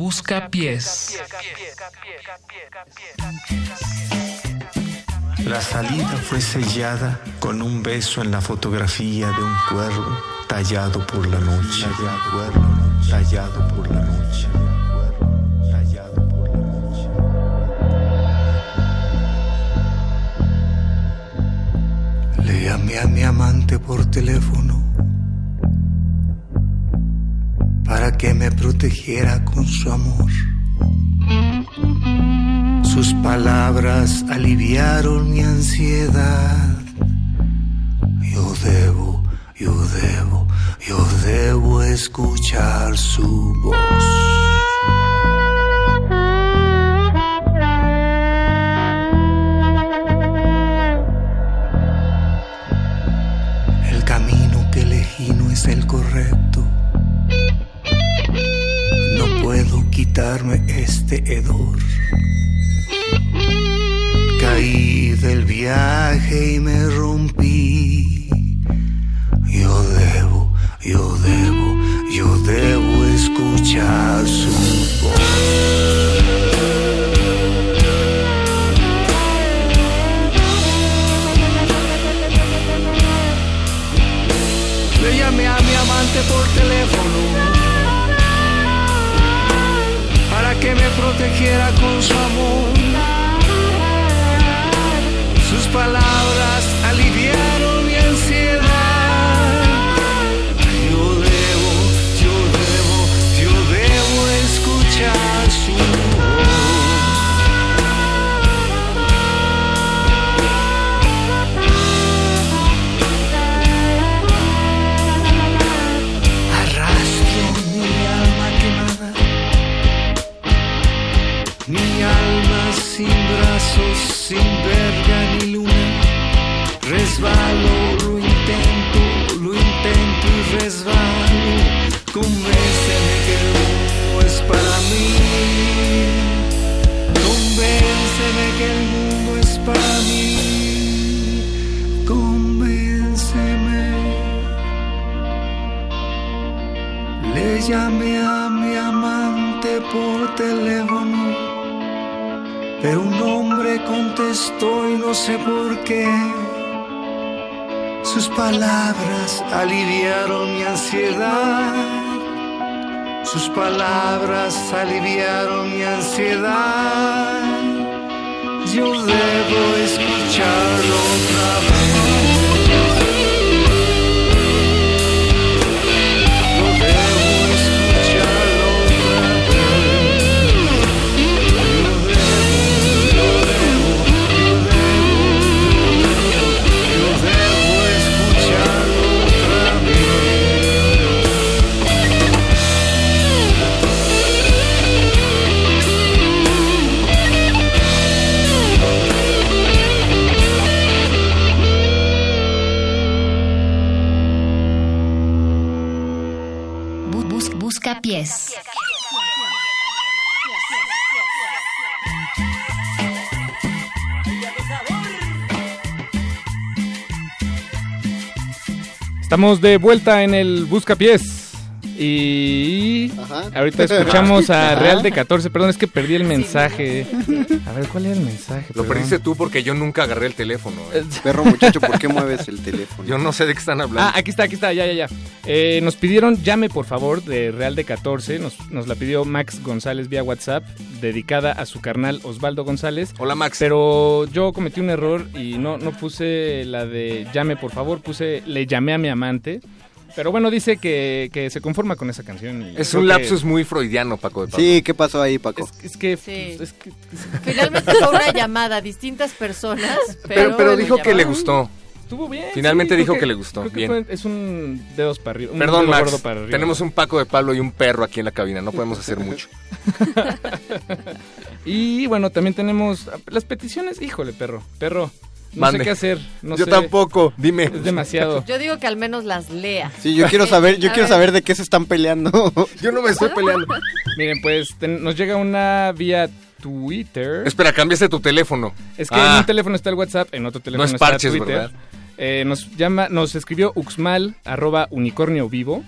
busca pies. La salida fue sellada con un beso en la fotografía de un cuervo tallado por la noche. Tallado. Le llamé a mi amante por teléfono para que me protegiera con su amor. Sus palabras aliviaron mi ansiedad. Yo debo, yo debo, yo debo escuchar su voz. Quitarme este hedor. Caí del viaje y me rompí. Yo debo, yo debo, yo debo escuchar su voz. Le llamé a mi amante por teléfono que me protegiera con su amor. Sus palabras Lo intento, lo intento y resbalo. Convénceme que mundo es para mí. Convénceme que el mundo es para mí. Convénceme. Le llamé a mi amante por teléfono, pero un hombre contestó y no sé por qué. Palabras aliviaron mi ansiedad. Sus palabras aliviaron mi ansiedad. Yo debo escucharlo otra vez. Bus- busca pies. Estamos de vuelta en el Buscapiés. Y ahorita *laughs* escuchamos a. Real de 14. Perdón, es que perdí el mensaje. A ver, ¿cuál era el mensaje? Lo Perdón. perdiste tú porque yo nunca agarré el teléfono. eh. *laughs* Perro muchacho, ¿por qué mueves el teléfono? Yo no sé de qué están hablando. Ah, aquí está, aquí está, ya, ya, ya. Eh, nos pidieron Llame por favor de Real de 14. Nos, nos la pidió Max González vía WhatsApp, dedicada a su carnal Osvaldo González. Hola Max. Pero yo cometí un error y no, no puse la de Llame por favor, puse Le llamé a mi amante. Pero bueno, dice que, que se conforma con esa canción. y Es un que- lapsus muy freudiano, Paco de Pablo. Sí, ¿qué pasó ahí, Paco? Es que, Sí. pues, es que- Finalmente fue una llamada a distintas personas, pero, Pero, dijo que le gustó. Estuvo bien. Finalmente sí, dijo que le gustó. creo que Bien. fue- es un dedos para arriba. un Perdón, dedo Max. para arriba. Tenemos un Paco de Pablo y un perro aquí en la cabina. No podemos hacer mucho. *laughs* Y bueno, también tenemos las peticiones. Híjole, perro. Perro. No Mande. sé qué hacer. No Yo sé. tampoco. Dime. Es demasiado. Yo digo que al menos las lea. Sí, yo quiero saber, yo *laughs* quiero saber de qué se están peleando. *laughs* Yo no me estoy peleando. *laughs* Miren, pues ten- nos llega una vía Twitter. Espera, cambiaste tu teléfono. Es que Ah, en un teléfono está el WhatsApp, en otro teléfono es está parches, Twitter. ¿verdad? Eh, nos llama, nos escribió Uxmal, arroba unicornio vivo.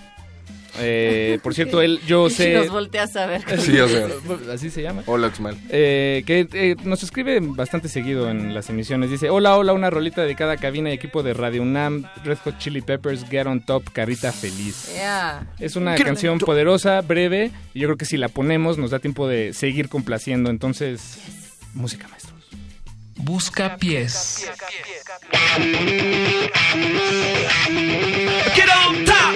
Eh, por cierto, él, yo *laughs* sé... Nos volteas a ver. *laughs* Sí, yo sé. Así se llama. Hola, Oxmal. Eh, que eh, nos escribe bastante seguido en las emisiones. Dice, hola, hola, una rolita dedicada a cabina y equipo de Radio UNAM, Red Hot Chili Peppers, Get on Top, Carita Feliz. Yeah. Es una Get canción poderosa, breve, y yo creo que si la ponemos nos da tiempo de seguir complaciendo. Entonces, música maestros. Busca pies. Get on top.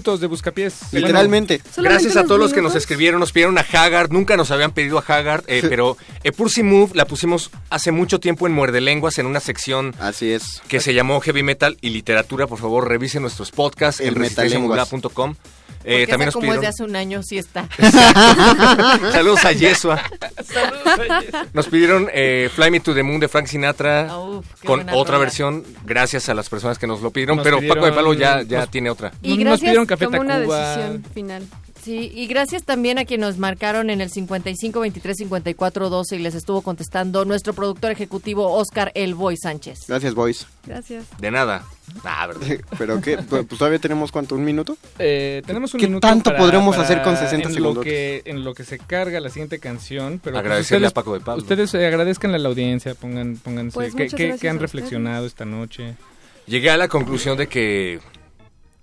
Minutos de buscapiés. Literalmente. Gracias a todos los que nos escribieron, nos pidieron a Haggard, nunca nos habían pedido a Haggard, eh, pero eh, Move la pusimos hace mucho tiempo en Muerde Lenguas en una sección Así es. que se llamó Heavy Metal y Literatura. Por favor, revisen nuestros podcasts El en resistenciamodulada.com. Eh, también nos como es de pidieron... hace un año, sí está. *laughs* Saludos a Yesua. Nos pidieron eh, Fly Me to the Moon de Frank Sinatra uf, con otra rola. versión, gracias a las personas que nos lo pidieron, Nos pero Paco de pidieron- Palo ya, ya nos- tiene otra. Y Nos gracias, pidieron Café Tomó una Tacuba. decisión final. Sí, y gracias también a quien nos marcaron en el 55 23 54 12 y les estuvo contestando nuestro productor ejecutivo Oscar El Boy Sánchez. Gracias, boys. Gracias. De nada. Ah, verdad. *laughs* ¿Pero qué? Pues todavía tenemos, ¿cuánto? ¿Un minuto? Eh, tenemos un ¿Qué minuto tanto para- podremos para- hacer con 60 en segundos? Lo que, en lo que se carga la siguiente canción. Pero pues Agradecerle ustedes, a Paco de Pablo. Ustedes eh, agradezcanle a la audiencia, pongan, pónganse. Pues ¿qué, muchas qué- gracias qué han reflexionado esta noche? Llegué a la conclusión de que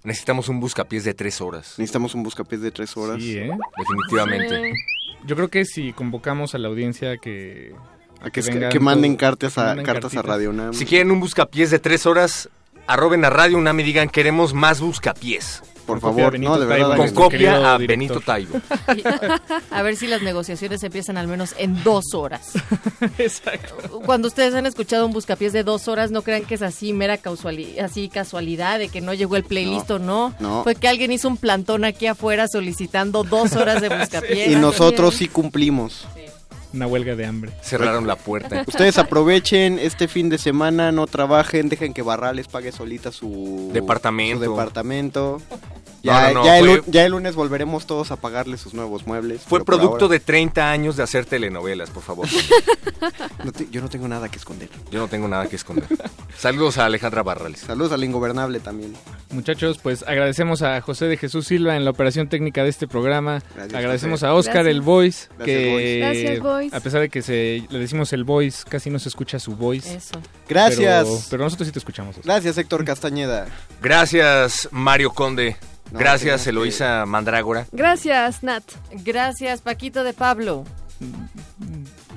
necesitamos un buscapiés de tres horas. Necesitamos un buscapiés de tres horas. Sí, ¿eh? Definitivamente. Sí. Yo creo que si convocamos a la audiencia que, A que, vengan que manden cartas a, manden cartas a. Radio Nam. Si quieren un buscapiés de tres horas, arroben a Radio UNAM y digan queremos más buscapiés. Por Con favor, no, de verdad. Taibo, Con copia a. Benito Taibo. *laughs* A ver si las negociaciones empiezan al menos en dos horas. *laughs* Exacto. Cuando ustedes han escuchado un buscapiés de dos horas, no crean que es así mera casuali- así casualidad de que no llegó el playlist o no. no. Fue que alguien hizo un plantón aquí afuera solicitando dos horas de *laughs* buscapiés. Y nosotros Así sí cumplimos. Una huelga de hambre. Cerraron la puerta. *laughs* Ustedes aprovechen este fin de semana, no trabajen, dejen que Barrales pague solita su Departamento. su departamento. Ya, No, no, no, ya, el, fue- lu- ya el lunes volveremos todos a pagarle sus nuevos muebles. Fue producto ahora- de 30 años de hacer telenovelas, por favor. *laughs* No te- yo no tengo nada que esconder. Yo no tengo nada que esconder. Saludos a Alejandra Barrales. Saludos al ingobernable también. Muchachos, pues agradecemos a José de Jesús Silva en la operación técnica de este programa. Gracias, agradecemos José. a Oscar Gracias. el Voice, Gracias, que Voice. Gracias, Voice. a pesar de que se le decimos el Voice, casi no se escucha su voice. Eso. Gracias. Pero, pero nosotros sí te escuchamos. Oscar. Gracias, Héctor Castañeda. Gracias, Mario Conde. No, Gracias, que- Eloísa Mandrágora. Gracias, Nat. Gracias, Paquito de Pablo.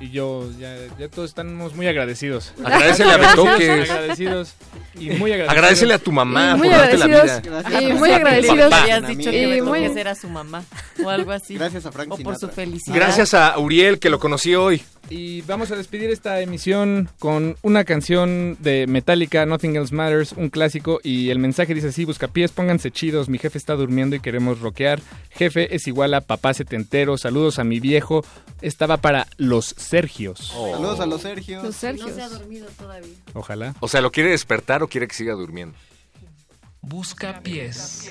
Y yo, ya, ya todos estamos muy agradecidos. Agradecele a *laughs* Betoques. Agradecidos y muy agradecidos. Agradecele a tu mamá Y muy por darte la agradecidos. vida. Gracias. Y muy agradecidos. habías dicho que Y muy- era su mamá o algo así. Gracias a Frank O por su felicidad. Gracias a Uriel, que lo conocí hoy. Y vamos a despedir esta emisión con una canción de Metallica, Nothing Else Matters, un clásico. Y el mensaje dice así: Buscapiés, pónganse chidos. Mi jefe está durmiendo y queremos rockear. Jefe es igual a papá setentero. Saludos a mi viejo. Estaba para los Sergios. Saludos a los Sergio. Los Sergios. No se ha dormido todavía. Ojalá. O sea, ¿lo quiere despertar o quiere que siga durmiendo? Busca pies.